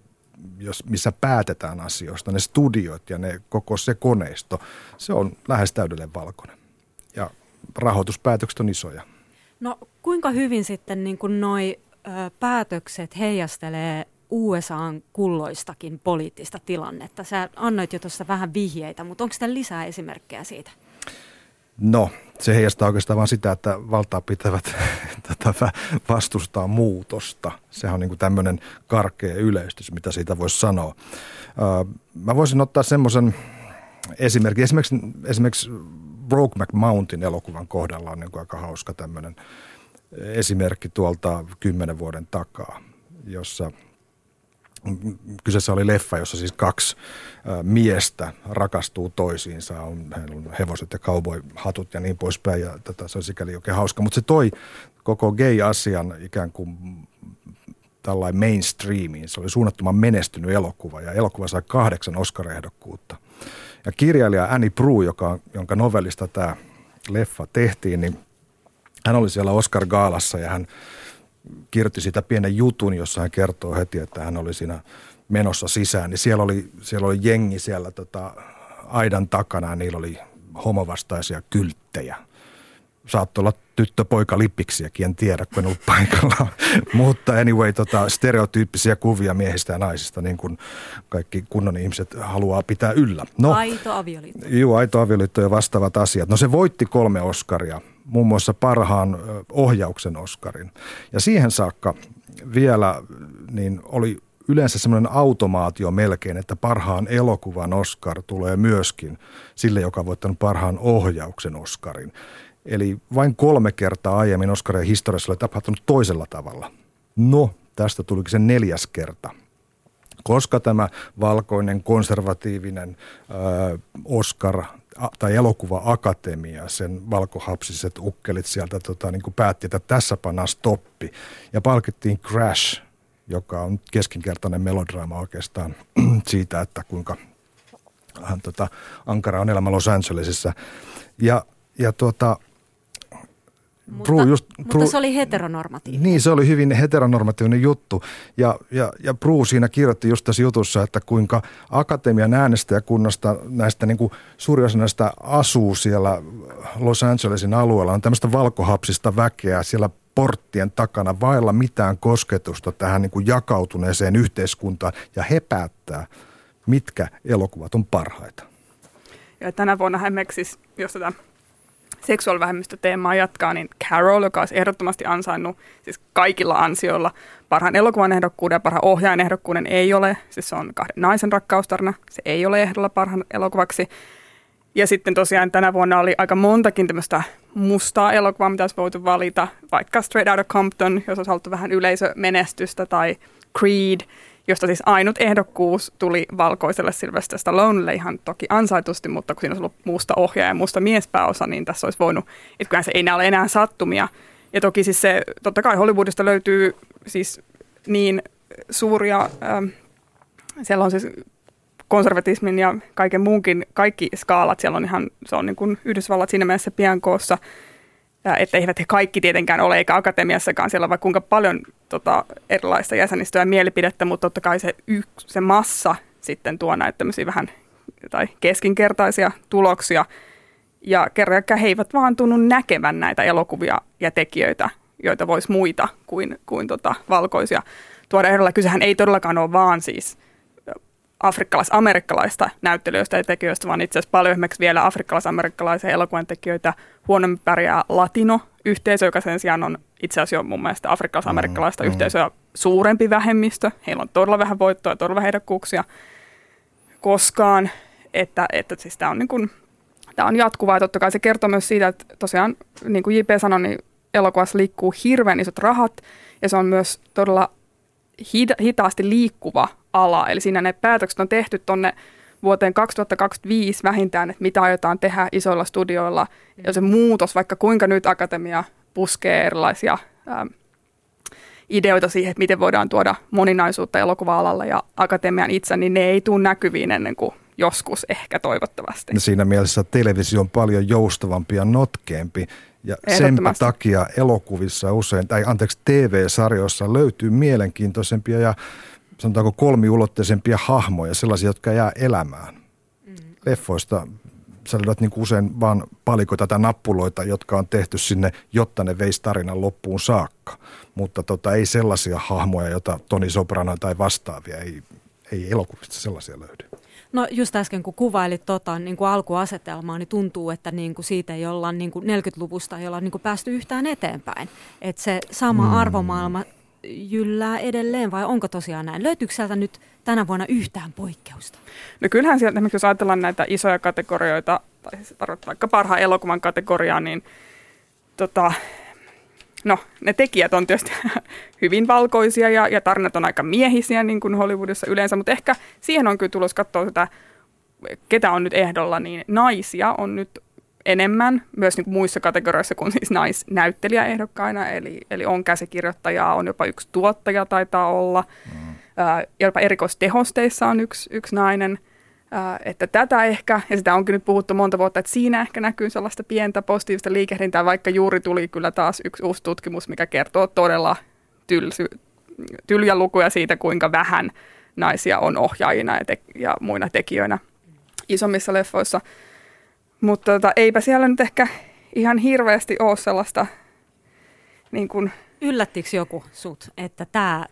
jos, missä päätetään asioista, ne studiot ja ne, koko se koneisto, se on lähes täydellinen valkoinen. Ja rahoituspäätökset on isoja. No kuinka hyvin sitten niin kuin noi ö, päätökset heijastelee USAn kulloistakin poliittista tilannetta? Sä annoit jo tuossa vähän vihjeitä, mutta onko sitten lisää esimerkkejä siitä? No, se heijastaa oikeastaan vain sitä, että valtaa pitävät tätä vastustaa muutosta. Sehän on niin kuin tämmöinen karkea yleistys, mitä siitä voisi sanoa. Mä voisin ottaa semmoisen esimerkin. Esimerkiksi, esimerkiksi Broke McMountin elokuvan kohdalla on niin kuin aika hauska tämmöinen esimerkki tuolta kymmenen vuoden takaa, jossa kyseessä oli leffa, jossa siis kaksi miestä rakastuu toisiinsa, on, on hevoset ja cowboy-hatut ja niin poispäin, ja tätä, se on sikäli oikein hauska. Mutta se toi koko gay-asian ikään kuin tällainen mainstreamiin. Se oli suunnattoman menestynyt elokuva, ja elokuva sai kahdeksan Oscar-ehdokkuutta. Ja kirjailija Annie Prue, joka, jonka novellista tämä leffa tehtiin, niin hän oli siellä Oscar Gaalassa ja hän kirjoitti sitä pienen jutun, jossa hän kertoo heti, että hän oli siinä menossa sisään. Niin siellä oli, siellä oli jengi siellä tota, aidan takana ja niillä oli homovastaisia kylttejä saattoi olla tyttö, poika, lippiksiäkin, en tiedä, kun en ollut paikalla. Mutta anyway, tota, stereotyyppisiä kuvia miehistä ja naisista, niin kuin kaikki kunnon ihmiset haluaa pitää yllä. No, aito avioliitto. Joo, aito avioliitto ja vastaavat asiat. No se voitti kolme Oscaria, muun muassa parhaan ohjauksen Oscarin. Ja siihen saakka vielä niin oli yleensä semmoinen automaatio melkein, että parhaan elokuvan Oscar tulee myöskin sille, joka on voittanut parhaan ohjauksen Oscarin. Eli vain kolme kertaa aiemmin Oscarien historiassa oli tapahtunut toisella tavalla. No, tästä tulikin se neljäs kerta. Koska tämä valkoinen, konservatiivinen äh, Oscar tai elokuva-akatemia, sen valkohapsiset ukkelit sieltä tota, niin kuin päätti, että tässä pannaan stoppi. Ja palkittiin Crash, joka on keskinkertainen melodraama oikeastaan siitä, että kuinka hän, tota, Ankara on elämä Los Angelesissa. Ja, ja tuota, mutta, Bru just, Bru, mutta se oli heteronormatiivinen. Niin, se oli hyvin heteronormatiivinen juttu. Ja, ja, ja Bru siinä kirjoitti just tässä jutussa, että kuinka akatemian äänestäjäkunnasta näistä niin kuin suuri osa näistä asuu siellä Los Angelesin alueella. On tämmöistä valkohapsista väkeä siellä porttien takana vailla mitään kosketusta tähän niin kuin jakautuneeseen yhteiskuntaan. Ja he päättää, mitkä elokuvat on parhaita. Ja tänä vuonna siis, jos tätä seksuaalivähemmistöteemaa jatkaa, niin Carol, joka olisi ehdottomasti ansainnut siis kaikilla ansioilla parhaan elokuvan ehdokkuuden ja parhaan ohjaajan ehdokkuuden ei ole. Siis se on kahden naisen rakkaustarina, se ei ole ehdolla parhaan elokuvaksi. Ja sitten tosiaan tänä vuonna oli aika montakin tämmöistä mustaa elokuvaa, mitä olisi voitu valita, vaikka Straight Outta Compton, jos olisi haluttu vähän yleisömenestystä, tai Creed, josta siis ainut ehdokkuus tuli valkoiselle Sylvester Stallonelle ihan toki ansaitusti, mutta kun siinä olisi ollut muusta ohjaaja ja muusta miespääosa, niin tässä olisi voinut, että kyllä se ei ole enää sattumia. Ja toki siis se, totta kai Hollywoodista löytyy siis niin suuria, ähm, siellä on siis konservatismin ja kaiken muunkin, kaikki skaalat, siellä on ihan, se on niin kuin Yhdysvallat siinä mielessä pian koossa – että eivät he kaikki tietenkään ole, eikä akatemiassakaan siellä vaikka kuinka paljon tota, erilaista jäsenistöä ja mielipidettä, mutta totta kai se, yks, se massa sitten tuo näitä vähän tai keskinkertaisia tuloksia. Ja kerran he eivät vaan tunnu näkevän näitä elokuvia ja tekijöitä, joita voisi muita kuin, kuin tota, valkoisia tuoda erilaisia. Kysehän ei todellakaan ole vaan siis afrikkalais-amerikkalaista näyttelijöistä ja tekijöistä, vaan itse asiassa paljon esimerkiksi vielä afrikkalais-amerikkalaisia elokuvan tekijöitä huonommin pärjää latino-yhteisö, joka sen sijaan on itse asiassa jo mun mielestä afrikkalais-amerikkalaista mm, yhteisöä suurempi vähemmistö. Heillä on todella vähän voittoa ja todella vähän ehdokkuuksia koskaan, että, että siis tämä on, niin kuin, tämä on jatkuvaa ja totta kai se kertoo myös siitä, että tosiaan niin kuin JP sanoi, niin elokuvassa liikkuu hirveän isot rahat ja se on myös todella hitaasti liikkuva ala. Eli siinä ne päätökset on tehty tuonne vuoteen 2025 vähintään, että mitä aiotaan tehdä isoilla studioilla. Ja se muutos, vaikka kuinka nyt akatemia puskee erilaisia ää, ideoita siihen, että miten voidaan tuoda moninaisuutta elokuva-alalla ja akatemian itse, niin ne ei tule näkyviin ennen kuin joskus ehkä toivottavasti. Ja siinä mielessä televisio on paljon joustavampi ja notkeampi. Ja sen takia elokuvissa usein, tai anteeksi TV-sarjoissa löytyy mielenkiintoisempia ja sanotaanko kolmiulotteisempia hahmoja, sellaisia, jotka jää elämään. Mm. Leffoista sä löydät niin usein vaan palikoita tai nappuloita, jotka on tehty sinne, jotta ne veisi tarinan loppuun saakka. Mutta tota, ei sellaisia hahmoja, joita Toni Soprano tai vastaavia, ei, ei elokuvista sellaisia löydy. No just äsken kun kuvailit tota, niin kuin alkuasetelmaa, niin tuntuu, että niin kuin siitä ei olla niin kuin 40-luvusta ei olla niin kuin päästy yhtään eteenpäin. Että se sama mm. arvomaailma jyllää edelleen vai onko tosiaan näin? Löytyykö sieltä nyt tänä vuonna yhtään poikkeusta? No kyllähän sieltä, jos ajatellaan näitä isoja kategorioita, tai siis vaikka parhaan elokuvan kategoriaa, niin tota, no, ne tekijät on tietysti hyvin valkoisia ja, ja tarinat on aika miehisiä, niin kuin Hollywoodissa yleensä, mutta ehkä siihen on kyllä tulos katsoa sitä, ketä on nyt ehdolla, niin naisia on nyt enemmän, myös niin kuin muissa kategorioissa kuin siis naisnäyttelijäehdokkaina, eli, eli on käsikirjoittajaa, on jopa yksi tuottaja taitaa olla, mm. ää, jopa erikoistehosteissa on yksi, yksi nainen, ää, että tätä ehkä, ja sitä onkin nyt puhuttu monta vuotta, että siinä ehkä näkyy sellaista pientä positiivista liikehdintää, vaikka juuri tuli kyllä taas yksi uusi tutkimus, mikä kertoo todella tylsy, tyljä lukuja siitä, kuinka vähän naisia on ohjaajina ja, te- ja muina tekijöinä isommissa leffoissa – mutta tota, eipä siellä nyt ehkä ihan hirveästi ole sellaista niin kuin... Yllättikö joku sut, että tämä,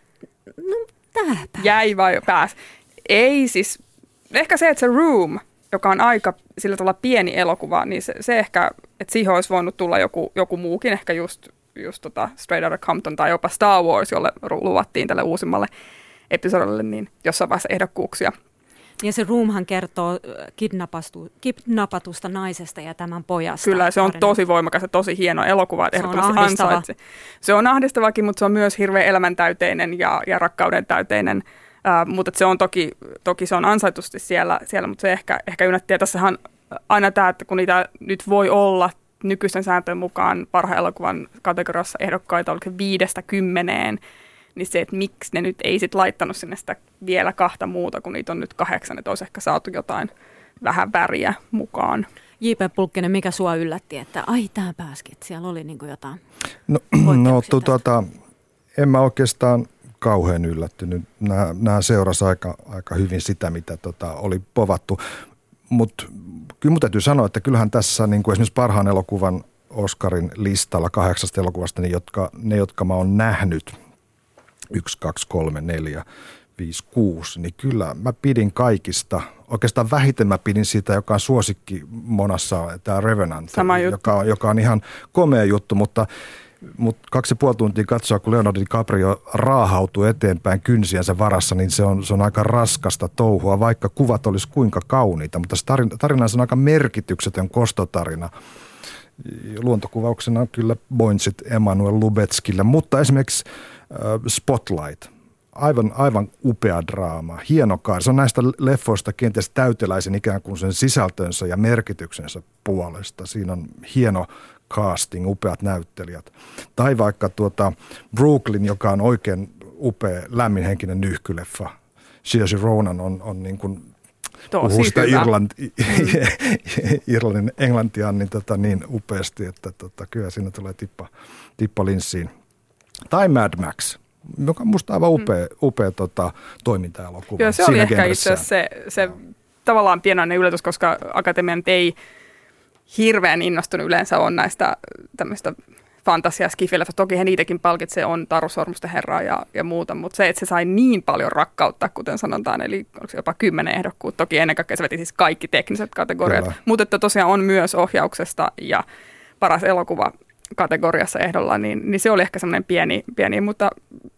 no tääpä. Jäi vai pääs? Ei siis, ehkä se, että se Room, joka on aika sillä tavalla pieni elokuva, niin se, se ehkä, että siihen olisi voinut tulla joku, joku muukin, ehkä just, just tota Straight Outta Compton tai jopa Star Wars, jolle luvattiin tälle uusimmalle episodille, niin jossain vaiheessa ehdokkuuksia. Ja se Roomhan kertoo kidnapatusta naisesta ja tämän pojasta. Kyllä, se on tarina. tosi voimakas ja tosi hieno elokuva. Se on ahdistava. Se on ahdistavakin, mutta se on myös hirveän elämäntäyteinen ja, ja rakkauden täyteinen. Uh, mutta se on toki, toki se on ansaitusti siellä, siellä mutta se ehkä, ehkä yllätti. Ja tässähän aina tämä, että kun niitä nyt voi olla nykyisten sääntöjen mukaan parhaan elokuvan kategoriassa ehdokkaita, oliko viidestä kymmeneen, niin se, että miksi ne nyt ei sit laittanut sinne sitä vielä kahta muuta, kun niitä on nyt kahdeksan, että olisi ehkä saatu jotain vähän väriä mukaan. J.P. Pulkkinen, mikä sua yllätti, että ai tämä pääski, että siellä oli niin jotain No, no tuota, en mä oikeastaan kauhean yllättynyt. Nämä, nämä seurasi aika, aika hyvin sitä, mitä tota, oli povattu. Mutta kyllä mun täytyy sanoa, että kyllähän tässä niin kuin esimerkiksi parhaan elokuvan Oscarin listalla kahdeksasta elokuvasta, niin jotka, ne jotka mä oon nähnyt, yksi, kaksi, kolme, neljä, viisi, kuusi, niin kyllä mä pidin kaikista. Oikeastaan vähiten mä pidin siitä, joka on suosikki monassa, tämä Revenant, Sama joka, on, joka on ihan komea juttu, mutta mutta kaksi ja puoli tuntia katsoa, kun Leonardo DiCaprio raahautuu eteenpäin kynsiänsä varassa, niin se on, se on aika raskasta touhua, vaikka kuvat olisi kuinka kauniita. Mutta tarina, tarina on aika merkityksetön kostotarina. Luontokuvauksena kyllä Boinsit Emanuel Lubetskille, mutta esimerkiksi Spotlight – aivan, aivan upea draama, hieno kaari. Se on näistä leffoista kenties täyteläisen ikään kuin sen sisältönsä ja merkityksensä puolesta. Siinä on hieno casting, upeat näyttelijät. Tai vaikka tuota Brooklyn, joka on oikein upea, lämminhenkinen nyhkyleffa. Saoirse Ronan on, on niin kuin puhuu sitä Irlanti, Irlannin englantia niin, tota, niin upeasti, että tota, kyllä siinä tulee tippa, tippa linssiin. Tai Mad Max, joka on musta aivan upea, mm. upea tota, toiminta-elokuva. Joo, se oli ehkä itse asiassa se, se tavallaan pienoinen yllätys, koska Akatemian ei – hirveän innostunut yleensä on näistä tämmöistä fantasia skifileffa. Toki he niitäkin palkitsee, on Taru Sormusten herraa ja, ja muuta, mutta se, että se sai niin paljon rakkautta, kuten sanotaan, eli onko se jopa kymmenen ehdokkuutta. Toki ennen kaikkea se veti siis kaikki tekniset kategoriat, Kyllä. mutta että tosiaan on myös ohjauksesta ja paras elokuva kategoriassa ehdolla, niin, niin se oli ehkä semmoinen pieni, pieni mutta...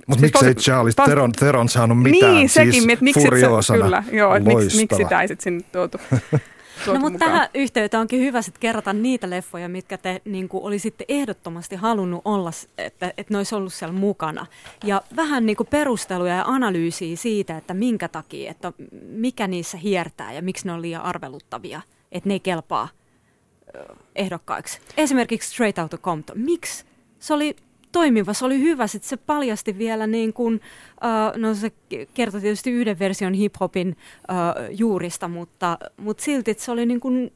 Mutta siis miksei Charles pas, Theron, Theron saanut mitään, niin, sekin, siis että miksi se, kyllä, joo, että miksi, miksi sitä ei sitten sinne tuotu. No mutta tähän yhteyteen onkin hyvä sitten kerrata niitä leffoja, mitkä te niin kuin, olisitte ehdottomasti halunnut olla, että, että ne olisi ollut siellä mukana. Ja vähän niin kuin perusteluja ja analyysiä siitä, että minkä takia, että mikä niissä hiertää ja miksi ne on liian arveluttavia, että ne ei kelpaa ehdokkaiksi. Esimerkiksi Straight Outta Compton. Miksi? Se oli toimiva, se oli hyvä. Sitten se paljasti vielä, niin kuin, uh, no se kertoi tietysti yhden version hip-hopin uh, juurista, mutta, mutta silti se oli niin kuin,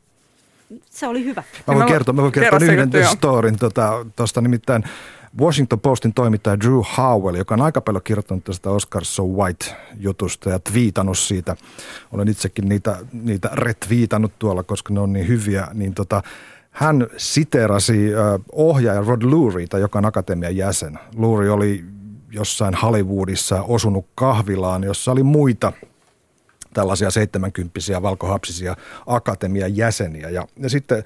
se oli hyvä. Mä voin kertoa, mä voin kertoa yhden storin tuosta, tota, nimittäin Washington Postin toimittaja Drew Howell, joka on aika paljon kirjoittanut tästä Oscar So White-jutusta ja twiitannut siitä. Olen itsekin niitä, niitä retviitannut tuolla, koska ne on niin hyviä. Niin tota, hän siterasi ohjaaja Rod Lurieita, joka on akatemian jäsen. Lurie oli jossain Hollywoodissa osunut kahvilaan, jossa oli muita tällaisia seitsemänkymppisiä valkohapsisia akatemian jäseniä. Ja, ja sitten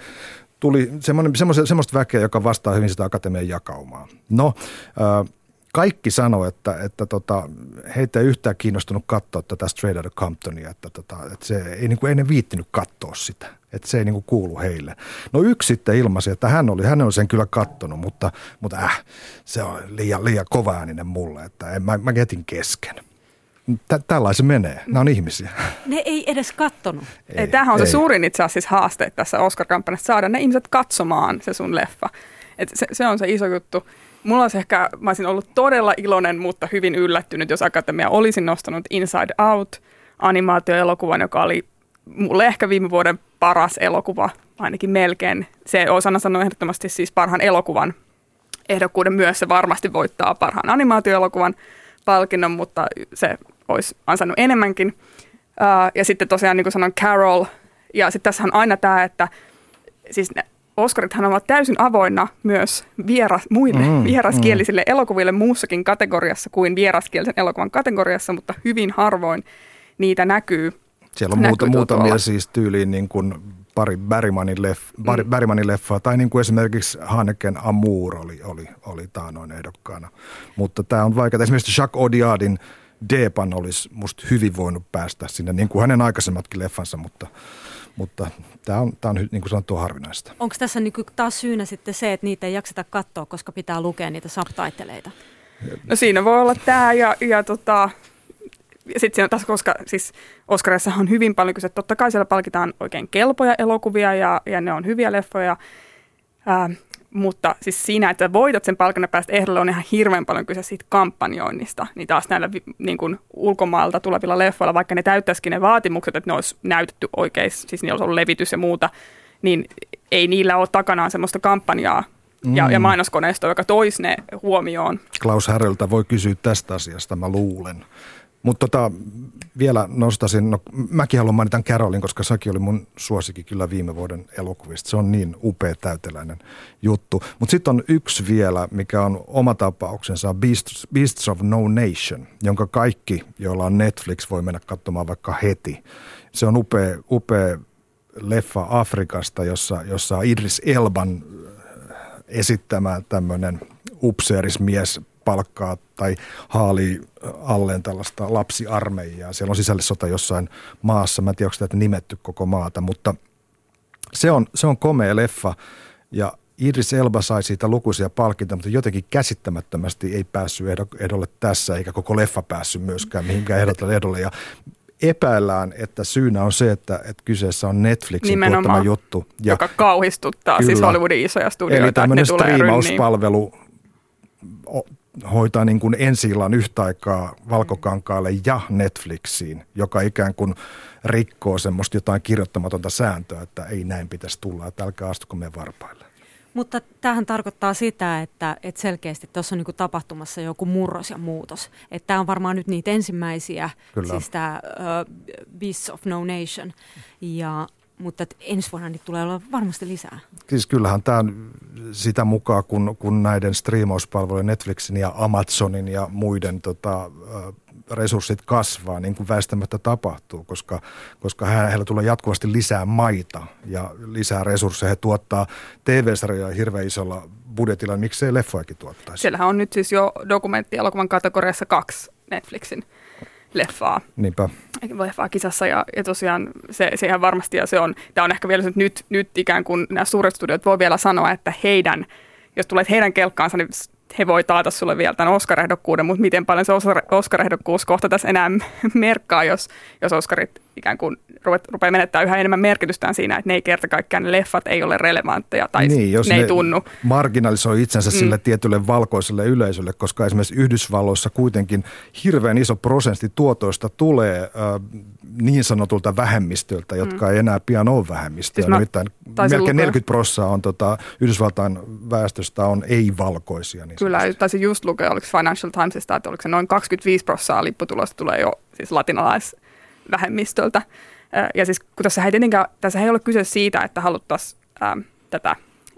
tuli semmoista väkeä, joka vastaa hyvin sitä akatemian jakaumaa. No, äh, kaikki sanoi, että, että tota, heitä ei yhtään kiinnostunut katsoa tätä Straight Outta Comptonia, että, tota, että se ei, niin kuin, ei ne viittinyt katsoa sitä, että se ei niin kuin kuulu heille. No yksi sitten ilmaisi, että hän oli, hän oli sen kyllä kattonut, mutta, mutta äh, se on liian, liian kova mulle, että en, mä, mä jätin kesken. Tä, tällaisen menee. Nämä on ihmisiä. Ne ei edes kattonut. Ei, Tämähän on ei. se suurin itse asiassa haaste tässä Oscar-kampanjassa, saada ne ihmiset katsomaan se sun leffa. Et se, se on se iso juttu mulla olisi ehkä, mä olisin ollut todella iloinen, mutta hyvin yllättynyt, jos Akatemia olisi nostanut Inside Out animaatioelokuvan, joka oli mulle ehkä viime vuoden paras elokuva, ainakin melkein. Se Osana sanoi ehdottomasti siis parhaan elokuvan ehdokkuuden myös. Se varmasti voittaa parhaan animaatioelokuvan palkinnon, mutta se olisi ansainnut enemmänkin. ja sitten tosiaan, niin kuin sanoin, Carol. Ja sitten tässä on aina tämä, että siis ne Oscarithan ovat täysin avoinna myös vieras, muille mm, vieraskielisille mm. elokuville muussakin kategoriassa kuin vieraskielisen elokuvan kategoriassa, mutta hyvin harvoin niitä näkyy. Siellä on muuta, muutamia tuolla. siis tyyliin niin kuin pari Bergmanin, leff, mm. Bergmanin leffaa, tai niin kuin esimerkiksi Haneken Amour oli, oli, oli taanoin ehdokkaana. Mutta tämä on vaikeaa. Esimerkiksi Jacques Audiardin Depan olisi musta hyvin voinut päästä sinne, niin kuin hänen aikaisemmatkin leffansa, mutta mutta tämä on, tämä on niin kuin sanottu harvinaista. Onko tässä niin taas syynä sitten se, että niitä ei jakseta katsoa, koska pitää lukea niitä subtitleita? No siinä voi olla tämä ja, ja tota, sitten taas, koska siis Oscarissa on hyvin paljon kyse, totta kai siellä palkitaan oikein kelpoja elokuvia ja, ja ne on hyviä leffoja. Ää, mutta siis siinä, että voitat sen palkinnon päästä ehdolle, on ihan hirveän paljon kyse siitä kampanjoinnista. Niin taas näillä niin kuin ulkomailta tulevilla leffoilla, vaikka ne täyttäisikin ne vaatimukset, että ne olisi näytetty oikein, siis niillä olisi ollut levitys ja muuta, niin ei niillä ole takanaan semmoista kampanjaa ja, mm. ja mainoskoneistoa, joka toisi ne huomioon. Klaus Häröltä voi kysyä tästä asiasta, mä luulen. Mutta tota, vielä nostasin, no mäkin haluan mainita Carolin, koska sekin oli mun suosikin kyllä viime vuoden elokuvista. Se on niin upea täyteläinen juttu. Mutta sitten on yksi vielä, mikä on oma tapauksensa, Beasts, Beasts of No Nation, jonka kaikki, joilla on Netflix, voi mennä katsomaan vaikka heti. Se on upea, upea leffa Afrikasta, jossa, jossa Idris Elban esittämä tämmöinen upseerismies palkkaa tai haali alleen tällaista lapsiarmeijaa. Siellä on sisällissota jossain maassa, mä en tiedä, onko tätä nimetty koko maata, mutta se on, se on komea leffa ja Idris Elba sai siitä lukuisia palkintoja, mutta jotenkin käsittämättömästi ei päässyt ehdolle tässä, eikä koko leffa päässyt myöskään mihinkään ehdolle. Ja epäillään, että syynä on se, että, että kyseessä on Netflixin Nimenomaan, tuottama juttu. Ja, joka kauhistuttaa siis kyllä, siis Hollywoodin isoja studioita. Eli tämmöinen striimauspalvelu hoitaa niin kuin ensi illan yhtä aikaa Valkokankaalle ja Netflixiin, joka ikään kuin rikkoo semmoista jotain kirjoittamatonta sääntöä, että ei näin pitäisi tulla, että älkää astuko me varpaille. Mutta tämähän tarkoittaa sitä, että, että selkeästi tuossa on niin tapahtumassa joku murros ja muutos. Että tämä on varmaan nyt niitä ensimmäisiä, Kyllä. siis tämä uh, Beasts of No Nation. Ja, mutta ensi vuonna niitä tulee olla varmasti lisää. Siis kyllähän tämä sitä mukaan, kun, kun näiden striimauspalvelujen Netflixin ja Amazonin ja muiden tota, resurssit kasvaa, niin kuin väistämättä tapahtuu, koska, koska heillä tulee jatkuvasti lisää maita ja lisää resursseja. He tuottaa TV-sarjoja hirveän isolla budjetilla, niin miksei leffojakin tuottaisi? Siellähän on nyt siis jo dokumenttielokuvan kategoriassa kaksi Netflixin leffaa. Niinpä. Leffaa kisassa ja, ja tosiaan se, se ihan varmasti ja se on, tämä on ehkä vielä se, että nyt, nyt ikään kuin nämä suuret studiot voi vielä sanoa, että heidän, jos tulet heidän kelkkaansa, niin he voi taata sulle vielä tämän Oscar-ehdokkuuden, mutta miten paljon se Oscar-ehdokkuus kohta tässä enää merkkaa, jos, jos Oscarit ikään kuin rupeaa menettää yhä enemmän merkitystään siinä, että ne ei kerta kaikkiaan ne leffat ei ole relevantteja tai niin, jos ne, ne ei tunnu. marginalisoi itsensä mm. sille tietylle valkoiselle yleisölle, koska esimerkiksi Yhdysvalloissa kuitenkin hirveän iso prosentti tuotoista tulee äh, niin sanotulta vähemmistöltä, jotka mm. ei enää pian ole vähemmistöä. Siis Nimittäin melkein lukea. 40 prosenttia on tota, Yhdysvaltain väestöstä on ei-valkoisia. Niin Kyllä, taisin just lukea, oliko Financial Timesista, että oliko se noin 25 prosenttia lipputulosta tulee jo siis latinalaisvähemmistöltä. Ja siis kun tässä ei tietenkään, tässä ei ole kyse siitä, että haluttaisiin ähm, tätä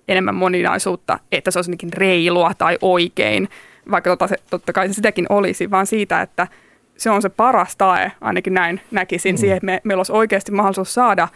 enemmän moninaisuutta, että se olisi jotenkin reilua tai oikein, vaikka tota se, totta kai se sitäkin olisi, vaan siitä, että se on se paras tae, ainakin näin näkisin, mm. siihen, että me, meillä olisi oikeasti mahdollisuus saada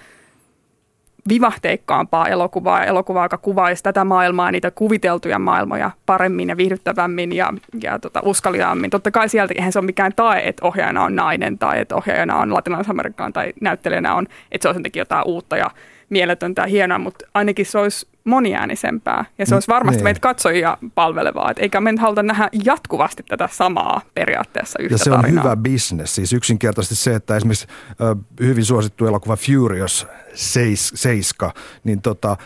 vivahteikkaampaa elokuvaa, elokuvaa, joka kuvaisi tätä maailmaa, niitä kuviteltuja maailmoja paremmin ja viihdyttävämmin ja, ja tota, uskaliaammin. Totta kai sieltä eihän se ole mikään tae, että ohjaajana on nainen tai että ohjaajana on latinalais tai näyttelijänä on, että se on jotenkin jotain uutta ja mieletöntä ja hienoa, mutta ainakin se olisi moniäänisempää ja se olisi varmasti niin. meitä katsojia palvelevaa, että eikä me haluta nähdä jatkuvasti tätä samaa periaatteessa yhtä Ja se tarinaa. on hyvä business, siis yksinkertaisesti se, että esimerkiksi hyvin suosittu elokuva Furious 7, niin tota,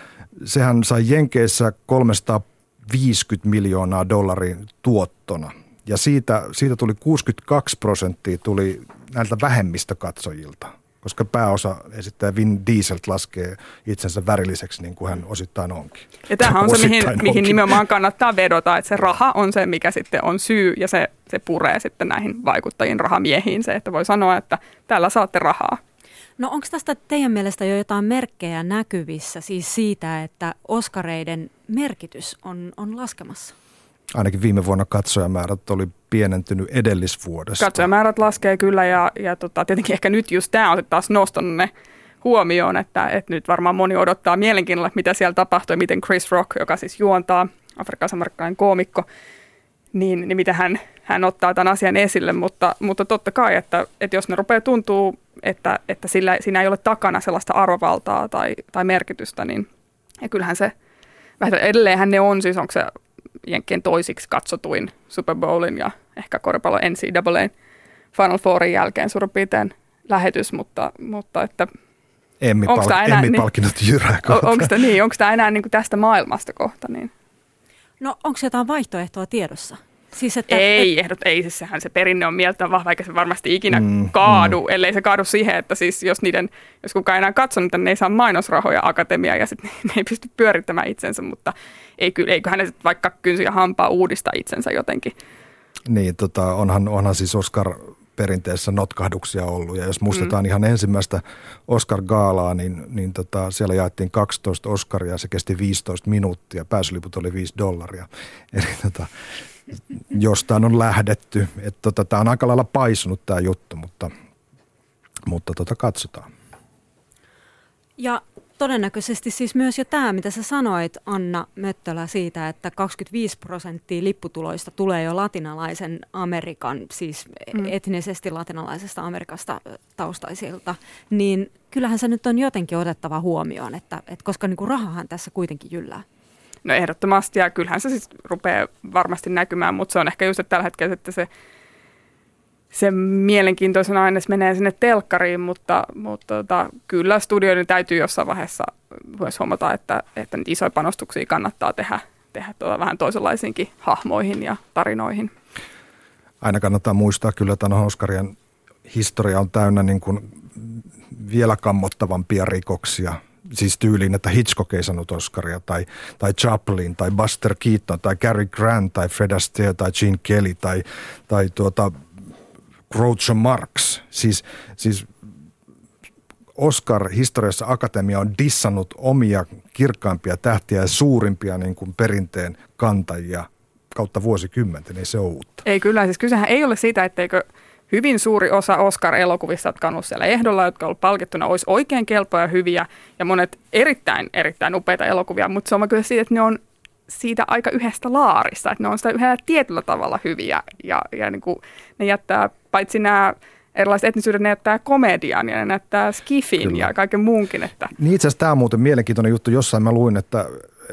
sehän sai Jenkeissä 350 miljoonaa dollarin tuottona ja siitä, siitä tuli 62 prosenttia tuli näiltä vähemmistökatsojilta koska pääosa esittää Vin Diesel laskee itsensä värilliseksi niin kuin hän osittain onkin. Ja tämähän on se, mihin, mihin nimenomaan kannattaa vedota, että se raha on se, mikä sitten on syy ja se, se puree sitten näihin vaikuttajiin rahamiehiin se, että voi sanoa, että tällä saatte rahaa. No onko tästä teidän mielestä jo jotain merkkejä näkyvissä siis siitä, että Oskareiden merkitys on, on laskemassa? Ainakin viime vuonna katsojamäärät oli pienentynyt edellisvuodesta. Katsojamäärät laskee kyllä ja, ja tota, tietenkin ehkä nyt just tämä on taas nostanut ne huomioon, että, että nyt varmaan moni odottaa mielenkiinnolla, mitä siellä tapahtuu ja miten Chris Rock, joka siis juontaa afrikkalaisen koomikko, niin, niin miten hän, hän ottaa tämän asian esille, mutta, mutta totta kai, että, että jos ne rupeaa tuntuu, että, että sillä, siinä ei ole takana sellaista arvovaltaa tai, tai merkitystä, niin ja kyllähän se, edelleenhän ne on, siis onko se Jenkkien toisiksi katsotuin Super Bowlin ja ehkä koripallon NCAA Final Fourin jälkeen suurin piirtein lähetys, mutta, mutta että Emmy-palkinnot niin, jyrää kohta. Onko tämä niin, tämä enää niin kuin tästä maailmasta kohta? Niin? No onko jotain vaihtoehtoa tiedossa? Siis että, ei, et... ehdot, ei, siis sehän se perinne on mieltä vahva, eikä se varmasti ikinä mm, kaadu, mm. ellei se kaadu siihen, että siis jos niiden, jos kukaan ei enää katsonut, niin ne ei saa mainosrahoja akatemia ja sitten ne, ne ei pysty pyörittämään itsensä, mutta ei, eiköhän ne vaikka kynsi ja hampaa uudista itsensä jotenkin. Niin, tota, onhan, onhan siis Oscar perinteessä notkahduksia ollut. Ja jos muistetaan mm. ihan ensimmäistä Oscar-gaalaa, niin, niin tota, siellä jaettiin 12 Oscaria, se kesti 15 minuuttia, pääsyliput oli 5 dollaria. Eli tota, jostain on lähdetty. Että tota, tämä on aika lailla paisunut tämä juttu, mutta, mutta tota, katsotaan. Ja todennäköisesti siis myös jo tämä, mitä sä sanoit Anna Möttölä siitä, että 25 prosenttia lipputuloista tulee jo latinalaisen Amerikan, siis mm. etnisesti latinalaisesta Amerikasta taustaisilta, niin kyllähän se nyt on jotenkin otettava huomioon, että, että koska niin kuin rahahan tässä kuitenkin jyllää. No ehdottomasti ja kyllähän se siis rupeaa varmasti näkymään, mutta se on ehkä just että tällä hetkellä että se, se mielenkiintoisen aines menee sinne telkkariin, mutta, mutta tota, kyllä studioiden täytyy jossain vaiheessa myös huomata, että, että niitä isoja panostuksia kannattaa tehdä, tehdä tuota vähän toisenlaisiinkin hahmoihin ja tarinoihin. Aina kannattaa muistaa kyllä, että Oscarien historia on täynnä niin kuin vielä kammottavampia rikoksia – siis tyyliin, että Hitchcock ei saanut Oscaria, tai, tai Chaplin, tai Buster Keaton, tai Cary Grant, tai Fred Astaire, tai Gene Kelly, tai, tai tuota Groucho Marx. Siis, siis Oscar-historiassa Akatemia on dissannut omia kirkkaimpia tähtiä ja suurimpia niin kuin perinteen kantajia kautta vuosikymmenten, ei se ole uutta. Ei kyllä, siis kysehän ei ole siitä, etteikö – hyvin suuri osa Oscar-elokuvista, jotka on ollut siellä ehdolla, jotka on ollut palkittuna, olisi oikein kelpoja hyviä ja monet erittäin, erittäin upeita elokuvia, mutta se on kyllä siitä, että ne on siitä aika yhdestä laarista, että ne on sitä yhdellä tietyllä tavalla hyviä ja, ja niin kuin ne jättää paitsi nämä erilaiset etnisyydet, ne jättää komedian ja ne näyttää skifin Kyllä. ja kaiken muunkin. Että. Niin itse asiassa tämä on muuten mielenkiintoinen juttu. Jossain mä luin, että,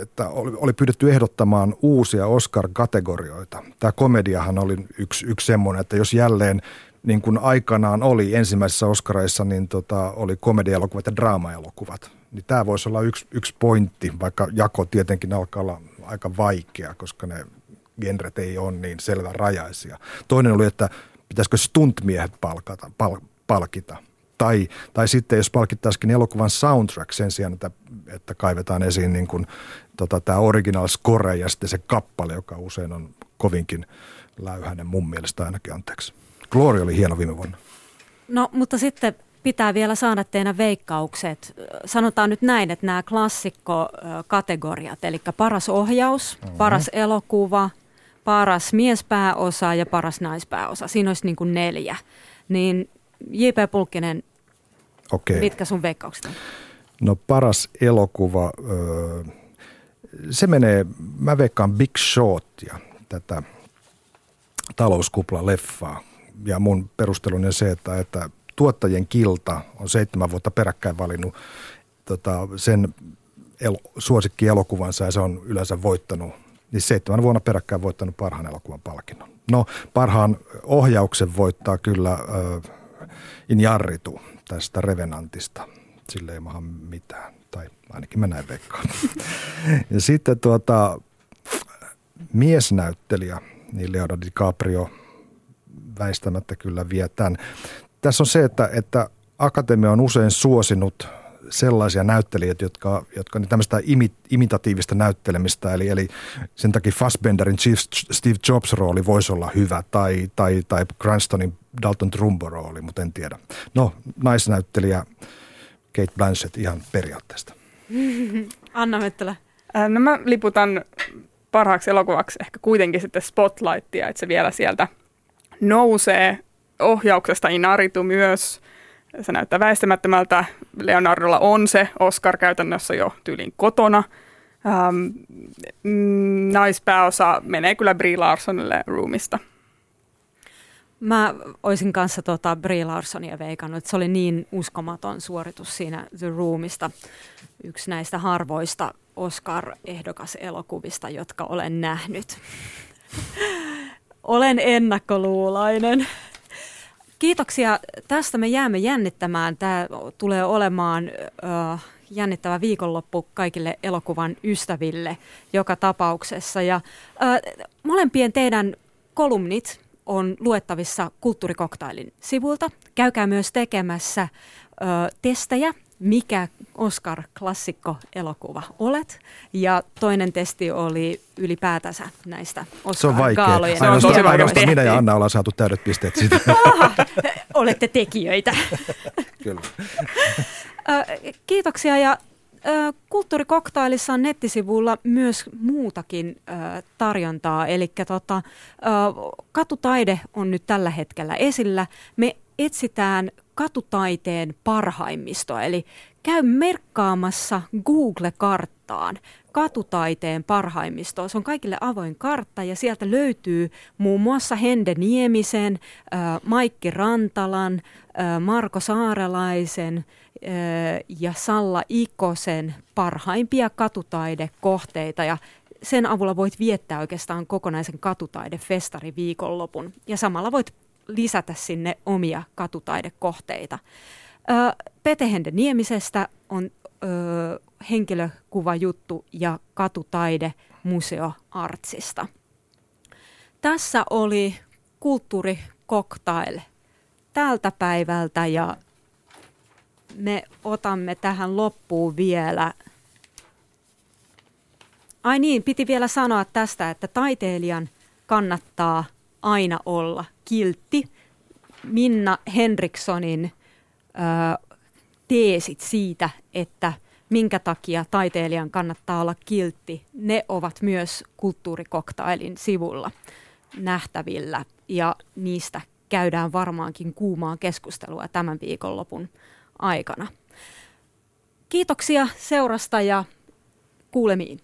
että oli, oli pyydetty ehdottamaan uusia Oscar-kategorioita. Tämä komediahan oli yksi, yksi semmoinen, että jos jälleen niin kuin aikanaan oli ensimmäisissä Oscareissa, niin tota, oli komediaelokuvat ja draamaelokuvat. Niin tämä voisi olla yksi, yksi pointti, vaikka jako tietenkin alkaa olla aika vaikea, koska ne genret ei ole niin selvän rajaisia. Toinen oli, että pitäisikö stuntmiehet palkata, pal, palkita. Tai, tai sitten jos palkittaisikin elokuvan soundtrack sen sijaan, että, että kaivetaan esiin niin kuin, tota, tämä original score ja sitten se kappale, joka usein on kovinkin läyhäinen mun mielestä ainakin, anteeksi. Glory oli hieno viime vuonna. No, mutta sitten pitää vielä saada teidän veikkaukset. Sanotaan nyt näin, että nämä klassikkokategoriat, eli paras ohjaus, mm-hmm. paras elokuva, paras miespääosa ja paras naispääosa. Siinä olisi niin kuin neljä. Niin J.P. Pulkkinen, okay. mitkä sun veikkaukset on? No paras elokuva, se menee, mä veikkaan Big Shotia, tätä talouskupla-leffaa ja mun perusteluni on se, että, että tuottajien kilta on seitsemän vuotta peräkkäin valinnut tota, sen el, suosikkielokuvansa ja se on yleensä voittanut, niin seitsemän vuonna peräkkäin voittanut parhaan elokuvan palkinnon. No parhaan ohjauksen voittaa kyllä äh, Injarritu tästä Revenantista. Sille ei mitään, tai ainakin mä näin veikkaan. ja sitten tuota, miesnäyttelijä, niin Leonardo DiCaprio – väistämättä kyllä vie tämän. Tässä on se, että, että Akatemia on usein suosinut sellaisia näyttelijöitä, jotka, jotka niin tämmöistä imi, imitatiivista näyttelemistä, eli, eli sen takia Fassbenderin Chief Steve Jobs-rooli voisi olla hyvä, tai, tai, tai Cranstonin Dalton Trumbo-rooli, mutta en tiedä. No, naisnäyttelijä Kate Blanchett ihan periaatteesta. Anna Möttälä. No mä liputan parhaaksi elokuvaksi ehkä kuitenkin sitten Spotlightia, että se vielä sieltä – nousee ohjauksesta Inaritu myös. Se näyttää väistämättömältä. Leonardolla on se Oscar käytännössä jo tyylin kotona. Ähm, naispääosa menee kyllä Brie Larsonille Roomista. Mä olisin kanssa tota Brie Larsonia veikannut, että se oli niin uskomaton suoritus siinä The Roomista. Yksi näistä harvoista Oscar-ehdokas elokuvista, jotka olen nähnyt. Olen ennakkoluulainen. kiitoksia. Tästä me jäämme jännittämään. Tämä tulee olemaan ö, jännittävä viikonloppu kaikille elokuvan ystäville joka tapauksessa. Ja ö, molempien teidän kolumnit on luettavissa Kulttuurikoktailin sivulta. Käykää myös tekemässä ö, testejä mikä Oscar-klassikko-elokuva olet. Ja toinen testi oli ylipäätänsä näistä Oscar-gaalojen. Se on tosi vaikea. minä ja Anna ollaan saatu täydet pisteet siitä. Olette tekijöitä. Kyllä. Kiitoksia ja Kulttuurikoktailissa on nettisivulla myös muutakin tarjontaa, eli tota, katutaide on nyt tällä hetkellä esillä. Me etsitään katutaiteen parhaimmistoa, eli käy merkkaamassa Google-karttaan katutaiteen parhaimmistoa. Se on kaikille avoin kartta ja sieltä löytyy muun muassa Hende Niemisen, Maikki Rantalan, Marko Saarelaisen ja Salla Ikosen parhaimpia katutaidekohteita ja sen avulla voit viettää oikeastaan kokonaisen katutaidefestari viikonlopun ja samalla voit lisätä sinne omia katutaidekohteita. Pete Hende Niemisestä on ö, henkilökuvajuttu ja katutaide Museo Artsista. Tässä oli kulttuurikoktail tältä päivältä ja me otamme tähän loppuun vielä. Ai niin, piti vielä sanoa tästä, että taiteilijan kannattaa aina olla kiltti. Minna Henrikssonin teesit siitä, että minkä takia taiteilijan kannattaa olla kiltti, ne ovat myös kulttuurikoktailin sivulla nähtävillä ja niistä käydään varmaankin kuumaa keskustelua tämän viikonlopun aikana. Kiitoksia seurasta ja kuulemiin.